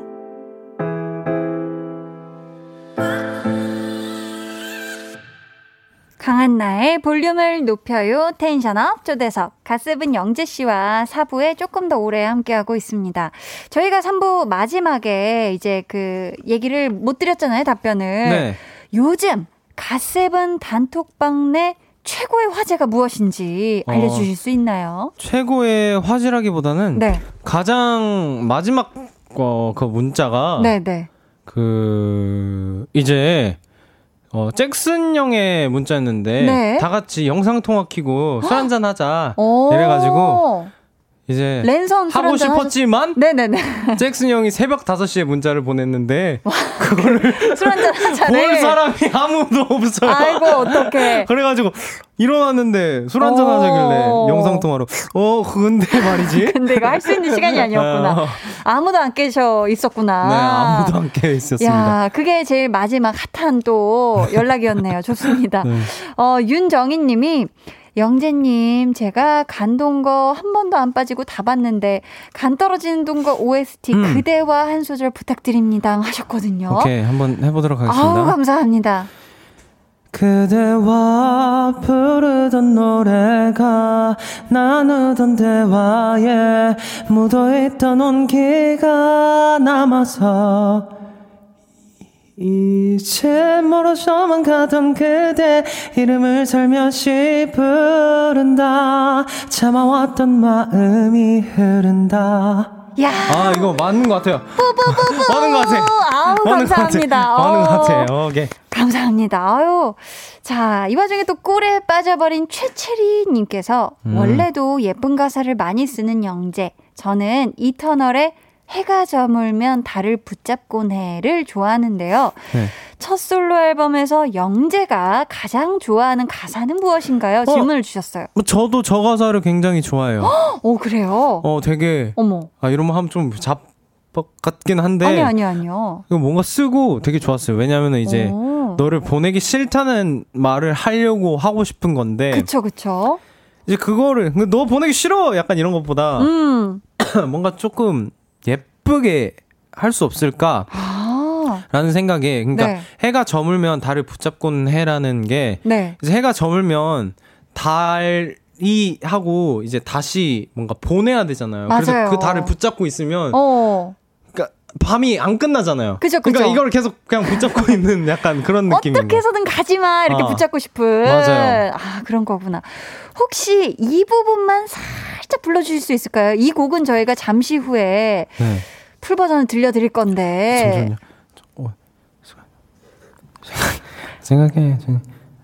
강한 나의 볼륨을 높여요. 텐션업 초대석 가스분 영재 씨와 4부에 조금 더 오래 함께하고 있습니다. 저희가 3부 마지막에 이제 그 얘기를 못 드렸잖아요. 답변을. 네. 요즘 갓세븐 단톡방 내 최고의 화제가 무엇인지 어. 알려주실 수 있나요? 최고의 화제라기보다는 네, 가장 마지막 어, 그 문자가 네, 네. 그 이제 어 잭슨 형의 문자였는데 네. 다 같이 영상 통화 키고 술 한잔 하자 오. 이래가지고 이제 랜선 술 하고 싶었지만 네네네. 잭슨 형이 새벽 5시에 문자를 보냈는데 그거를 술 한잔. 볼 사람이 아무도 없어요. 아이고, 어떡해. 그래 가지고 일어났는데 술 한잔 어. 하자길래 영상 통화로 어 근데 말이지. 근데 이거 할 수 있는 시간이 아니었구나. 어. 아무도 안 깨셔 있었구나. 네 아무도 안 깨어 있었습니다. 야, 그게 제일 마지막 핫한 또 연락이었네요. 좋습니다. 네. 어, 윤정희 님이 영재님, 제가 간 동거 한 번도 안 빠지고 다 봤는데, 간 떨어지는 동거 OST 음. 그대와 한 소절 부탁드립니다. 하셨거든요. 오케이 한번 해보도록 하겠습니다. 아우, 감사합니다. 그대와 부르던 노래가 나누던 대화에 묻어있던 온기가 남아서 이제 멀어져만 가던 그대 이름을 살며시 부른다 참아왔던 마음이 흐른다 야 아 이거 맞는 것 같아요 맞는 것 같아 아우, 맞는 것 같아. 감사합니다. 맞는 것 어. 같아요 오케이 감사합니다. 아유. 자, 이 와중에 또 꿀에 빠져버린 최채리님께서 음. 원래도 예쁜 가사를 많이 쓰는 영재. 저는 이터널의 해가 저물면 달을 붙잡곤 해를 좋아하는데요. 네. 첫 솔로 앨범에서 영재가 가장 좋아하는 가사는 무엇인가요? 질문을 주셨어요. 뭐 저도 저 가사를 굉장히 좋아해요. 오, 그래요? 어, 되게 어머. 아 이러면 하면 좀 잡박 같긴 한데 아니, 아니, 아니요. 이거 뭔가 쓰고 되게 좋았어요. 왜냐면은 이제 오. 너를 보내기 싫다는 말을 하려고 하고 싶은 건데 그쵸, 그쵸. 이제 그거를 너 보내기 싫어 약간 이런 것보다 음. 뭔가 조금 예쁘게 할 수 없을까 라는 아. 생각에 그러니까 네. 해가 저물면 달을 붙잡곤 해라는 게 네. 이제 해가 저물면 달이 하고 이제 다시 뭔가 보내야 되잖아요. 맞아요. 그래서 그 달을 붙잡고 있으면 어. 그러니까 밤이 안 끝나잖아요. 그죠, 그러니까 그죠. 이걸 계속 그냥 붙잡고 있는 약간 그런 느낌인 어떻게. 해서든 가지마 이렇게 아. 붙잡고 싶은 맞아요. 아 그런 거구나 혹시 이 부분만 살 짝 불러주실 수 있을까요? 이 곡은 저희가 잠시 후에 네. 풀 버전을 들려드릴 건데 잠시만요. 저, 어, 생각해. 좀,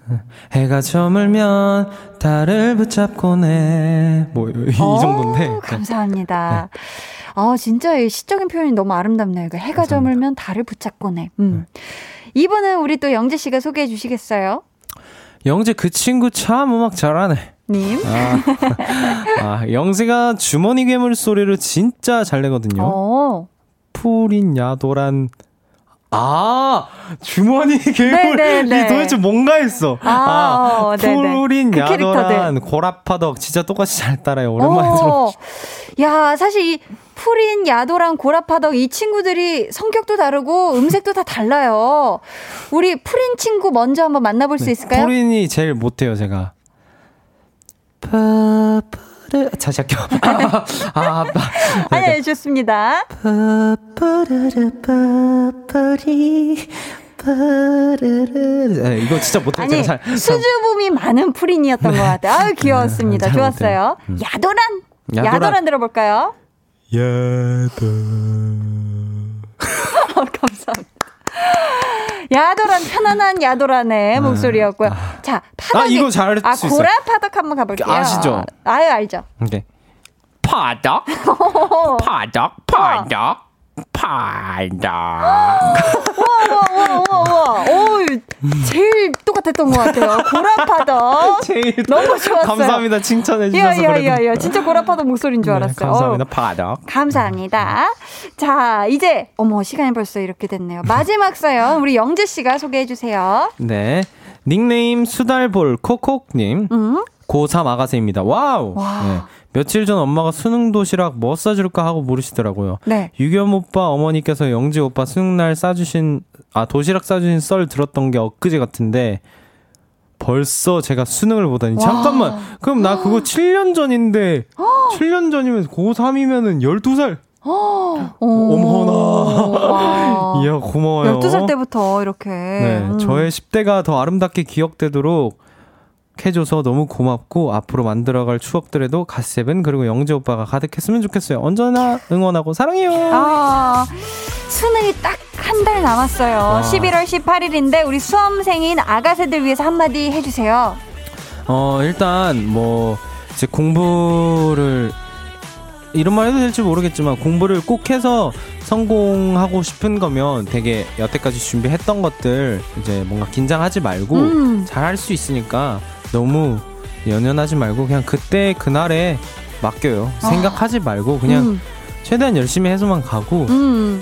어. 해가 저물면 달을 붙잡곤 해. 뭐, 이, 이 어, 정도인데. 네. 감사합니다. 아 진짜 이 시적인 표현이 너무 아름답네요. 그 해가 저물면 달을 붙잡곤 해. 음. 네. 이분은 우리 또 영재 씨가 소개해 주시겠어요? 영재 그 친구 참 음악 잘하네. 님. 아, 아, 영재가 주머니 괴물 소리를 진짜 잘 내거든요. 어. 푸린 야도란. 아, 주머니 괴물이 네, 네. 도대체 뭔가 했어. 아, 어, 네, 네. 푸린 그 야도란, 고라파덕. 진짜 똑같이 잘 따라요. 오랜만에 들어. 어. 야, 사실 이 푸린, 야도랑 고라파덕 이 친구들이 성격도 다르고 음색도 다 달라요. 우리 푸린 친구 먼저 한번 만나볼 수 있을까요? 푸린이 제일 못해요, 제가. 파파르 할게요. 아, 아, 아, 아니, 아니, 좋습니다. 파파르르 파파리 파르르 네, 이거 진짜 못해요. 아니, 잘. 수줍음이 많은 푸린이었던 것 같아요. 아유, 귀여웠습니다. 네, 잘 좋았어요. 음. 야도란! 야도란. 야도란 들어볼까요? 어, 감사합니다. 야도란, 편안한 야도란의 목소리였고요. 자, 파덕. 아, 이거 잘수 아, 있어요. 고라 파덕 한번 가볼게요. 아시죠? 아유, 알죠. 오케이. 파덕 파덕 파덕 파덕 우와, 우와, 우와. 오, 제일 똑 같았던 것 같아요. 고라파덕. 제일 너무 좋았어요. 감사합니다. 칭찬해 주셔서 야, 야, 그래도. 야, 야. 진짜 고라파덕 목소리인 줄 네, 알았어요. 감사합니다. 어우, 파덕. 감사합니다. 자, 이제, 어머, 시간이 벌써 이렇게 됐네요. 마지막 사연, 우리 영재 씨가 소개해 주세요. 네. 닉네임 수달볼 코콕님. 음? 고3 아가새입니다. Wow. 와. 네. 며칠 전 엄마가 수능 도시락 뭐 싸줄까 하고 물으시더라고요. 네. 유겸 오빠 어머니께서 영재 오빠 수능 날 싸주신 아 도시락 싸주신 썰 들었던 게 엊그제 같은데 벌써 제가 수능을 보다니. 와. 잠깐만. 그럼 나 그거 7년 전인데 7년 전이면 고3이면은 12살. 어머나. 이야 고마워요. 12살 때부터 이렇게. 네 음. 저의 10대가 더 아름답게 기억되도록 해줘서 너무 고맙고 앞으로 만들어갈 추억들에도 갓세븐 그리고 영재 오빠가 가득했으면 좋겠어요 언제나 응원하고 사랑해요 아, 수능이 딱 한 달 남았어요. 와. 11월 18일인데 우리 수험생인 아가새들 위해서 한마디 해주세요. 어, 일단 뭐 이제 공부를 이런 말 해도 될지 모르겠지만 공부를 꼭 해서 성공하고 싶은 거면 되게 여태까지 준비했던 것들 이제 뭔가 긴장하지 말고 음. 잘할 수 있으니까 너무 연연하지 말고 그냥 그때 그날에 맡겨요. 생각하지 말고 그냥 음, 최대한 열심히 해서만 가고 음.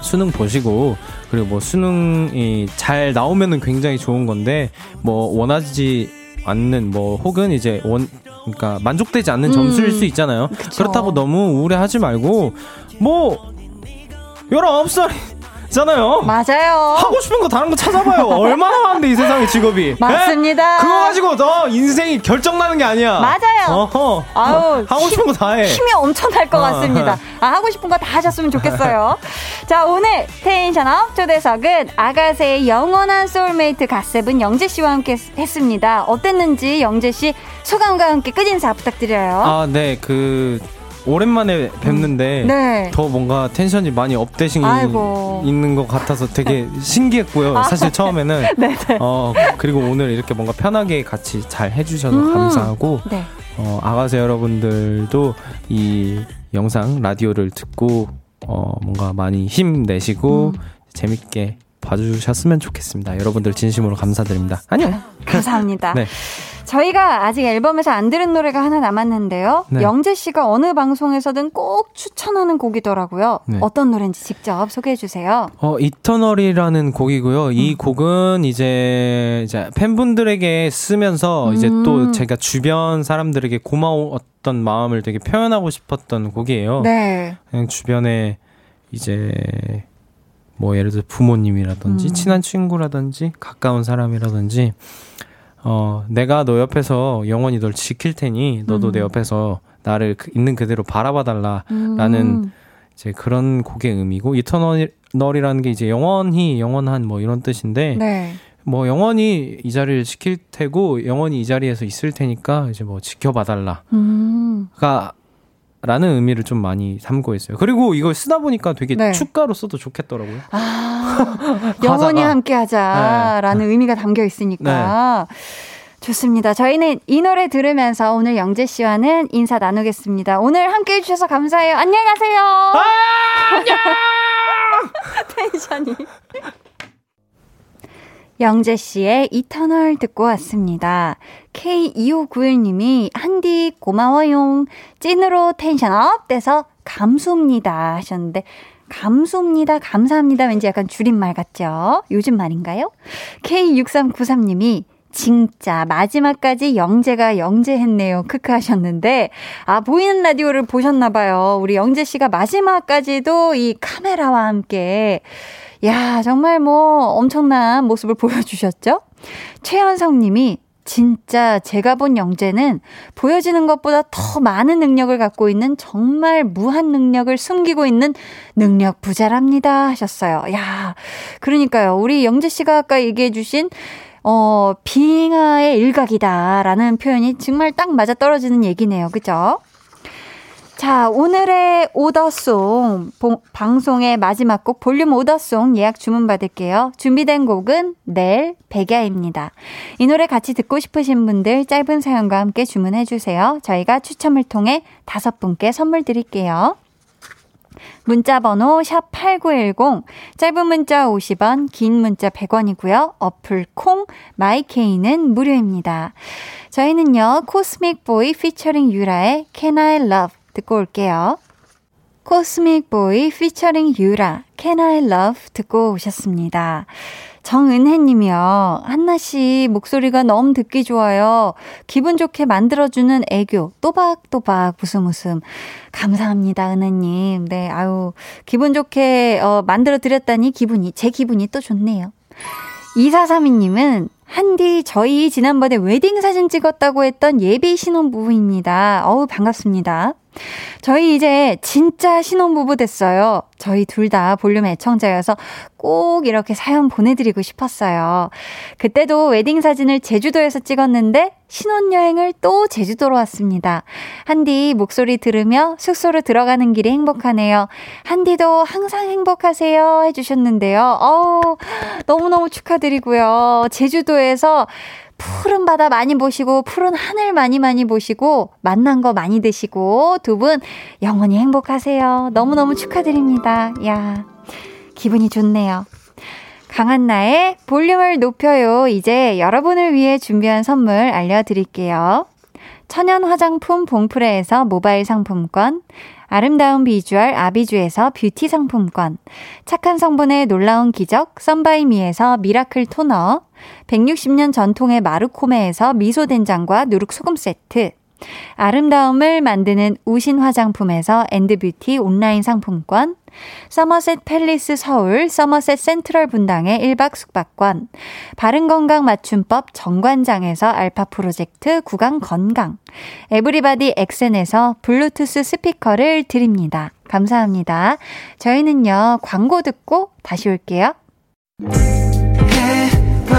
수능 보시고 그리고 뭐 수능이 잘 나오면은 굉장히 좋은 건데 뭐 원하지 않는 뭐 혹은 이제 원 그러니까 만족되지 않는 음. 점수일 수 있잖아요. 그쵸. 그렇다고 너무 우울해하지 말고 뭐 19살 이잖아요. 맞아요. 하고 싶은 거 다른 거 찾아봐요. 얼마나 많은데 이 세상에 직업이. 맞습니다. 에? 그거 가지고 너 인생이 결정나는 게 아니야. 맞아요. 어허. 아우, 하고 싶은 거 다 해. 힘이 엄청날 것 어, 같습니다. 아, 하고 싶은 거 다 하셨으면 좋겠어요. 자, 오늘 tension up 초대석은 아가새의 영원한 소울메이트 갓세븐 영재 씨와 함께 했- 했습니다. 어땠는지 영재 씨 소감과 함께 끝 인사 부탁드려요. 아, 네. 그 오랜만에 뵙는데 네. 더 뭔가 텐션이 많이 업되신 아이고. 있는 것 같아서 되게 신기했고요. 사실 처음에는 어 그리고 오늘 이렇게 뭔가 편하게 같이 잘 해주셔서 음. 감사하고 네. 어 아가새 여러분들도 이 영상 라디오를 듣고 어 뭔가 많이 힘 내시고 음. 재밌게 봐주셨으면 좋겠습니다. 여러분들 진심으로 감사드립니다. 안녕. 감사합니다. 네. 저희가 아직 앨범에서 안 들은 노래가 하나 남았는데요. 네. 영재 씨가 어느 방송에서든 꼭 추천하는 곡이더라고요. 네. 어떤 노래인지 직접 소개해 주세요. 어, 이터널이라는 곡이고요. 음. 이 곡은 이제, 이제 팬분들에게 쓰면서 이제 음. 또 제가 주변 사람들에게 고마웠던 마음을 되게 표현하고 싶었던 곡이에요. 네. 그냥 주변에 이제 뭐 예를 들어 부모님이라든지 음. 친한 친구라든지 가까운 사람이라든지 어, 내가 너 옆에서 영원히 널 지킬 테니 너도 음. 내 옆에서 나를 그- 있는 그대로 바라봐 달라. 음. 라는 이제 그런 곡의 의미고 이터널이라는 게 이제 영원히 영원한 뭐 이런 뜻인데 네. 뭐 영원히 이 자리를 지킬 테고 영원히 이 자리에서 있을 테니까 이제 뭐 지켜봐 달라가 음. 라는 의미를 좀 많이 삼고 있어요. 그리고 이걸 쓰다 보니까 되게 네. 축가로 써도 좋겠더라고요. 아, 영원히. 함께 하자라는 의미가 담겨 있으니까. 좋습니다. 저희는 이 노래 들으면서 오늘 영재 씨와는 인사 나누겠습니다. 오늘 함께 해주셔서 감사해요. 안녕히 가세요. 안녕! 텐션이. 영재 씨의 이터널 듣고 왔습니다. K2591님이 한디 고마워용. 찐으로 텐션업 돼서 감수입니다 하셨는데 감수입니다. 감사합니다. 왠지 약간 줄임말 같죠? 요즘 말인가요? K6393님이 진짜 마지막까지 영재가 영재했네요. 크크 하셨는데 아 보이는 라디오를 보셨나 봐요. 우리 영재 씨가 마지막까지도 이 카메라와 함께 야 정말 뭐 엄청난 모습을 보여주셨죠? 최현성 님이 진짜 제가 본 영재는 보여지는 것보다 더 많은 능력을 갖고 있는 정말 무한 능력을 숨기고 있는 능력 부자랍니다 하셨어요. 야, 그러니까요. 우리 영재 씨가 아까 얘기해 주신 어, 빙하의 일각이다라는 표현이 정말 딱 맞아 떨어지는 얘기네요. 그죠? 자, 오늘의 오더송, 보- 방송의 마지막 곡 볼륨 오더송 예약 주문 받을게요. 준비된 곡은 넬 백야입니다. 이 노래 같이 듣고 싶으신 분들 짧은 사연과 함께 주문해 주세요. 저희가 추첨을 통해 다섯 분께 선물 드릴게요. 문자 번호 샵8910 짧은 문자 50원 긴 문자 100원이고요. 어플 콩 마이케이는 무료입니다. 저희는요. 코스믹 보이 피처링 유라의 Can I Love 듣고 올게요. 코스믹 보이 피처링 유라 Can I Love 듣고 오셨습니다. 정은혜 님이요. 한나 씨 목소리가 너무 듣기 좋아요. 기분 좋게 만들어주는 애교. 또박또박 웃음 웃음. 감사합니다, 은혜님. 네, 아유. 기분 좋게, 어, 만들어 드렸다니 기분이, 제 기분이 또 좋네요. 2432님은 한디 저희 지난번에 웨딩 사진 찍었다고 했던 예비 신혼부부입니다. 어우 반갑습니다. 저희 이제 진짜 신혼부부 됐어요. 저희 둘 다 볼륨 애청자여서 꼭 이렇게 사연 보내드리고 싶었어요. 그때도 웨딩 사진을 제주도에서 찍었는데 신혼여행을 또 제주도로 왔습니다. 한디 목소리 들으며 숙소로 들어가는 길이 행복하네요. 한디도 항상 행복하세요 해주셨는데요. 어우, 너무너무 축하드리고요. 제주도에서 푸른 바다 많이 보시고, 푸른 하늘 많이 많이 보시고, 만난 거 많이 드시고, 두 분 영원히 행복하세요. 너무너무 축하드립니다. 야 기분이 좋네요. 강한나의 볼륨을 높여요. 이제 여러분을 위해 준비한 선물 알려드릴게요. 천연 화장품 봉프레에서 모바일 상품권, 아름다운 비주얼 아비주에서 뷰티 상품권, 착한 성분의 놀라운 기적 썬바이미에서 미라클 토너, 160년 전통의 마르코메에서 미소된장과 누룩소금 세트, 아름다움을 만드는 우신 화장품에서 엔드뷰티 온라인 상품권, 서머셋 팰리스 서울 서머셋 센트럴 분당의 1박 숙박권, 바른건강 맞춤법 정관장에서 알파 프로젝트 구강 건강, 에브리바디 엑센에서 블루투스 스피커를 드립니다. 감사합니다. 저희는요, 광고 듣고 다시 올게요.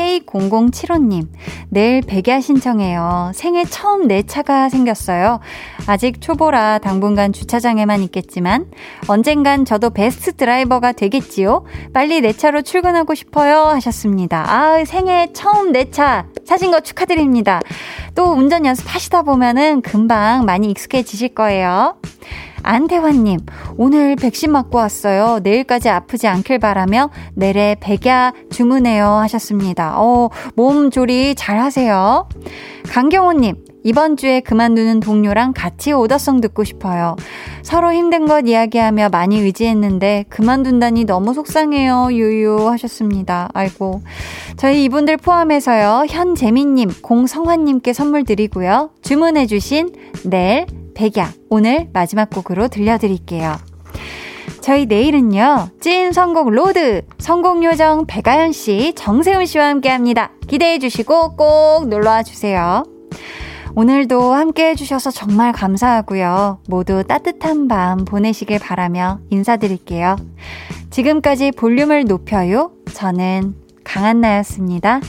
K0075님, 내일 백야 신청해요. 생애 처음 내 차가 생겼어요. 아직 초보라 당분간 주차장에만 있겠지만, 언젠간 저도 베스트 드라이버가 되겠지요? 빨리 내 차로 출근하고 싶어요. 하셨습니다. 아, 생애 처음 내 차 사신 거 축하드립니다. 또 운전 연습하시다 보면은 금방 많이 익숙해지실 거예요. 안태환님, 오늘 백신 맞고 왔어요. 내일까지 아프지 않길 바라며 내래 백야 주문해요 하셨습니다. 어, 몸 조리 잘 하세요. 강경호님, 이번 주에 그만두는 동료랑 같이 오더송 듣고 싶어요. 서로 힘든 것 이야기하며 많이 의지했는데 그만둔다니 너무 속상해요. 유유 하셨습니다. 아이고. 저희 이분들 포함해서요. 현재민님, 공성환님께 선물 드리고요. 주문해주신 내일 백야 오늘 마지막 곡으로 들려드릴게요. 저희 내일은요, 찐 선곡 로드, 선곡 요정 백아연 씨, 정세훈 씨와 함께 합니다. 기대해 주시고 꼭 놀러와 주세요. 오늘도 함께 해주셔서 정말 감사하고요. 모두 따뜻한 밤 보내시길 바라며 인사드릴게요. 지금까지 볼륨을 높여요. 저는 강한나였습니다.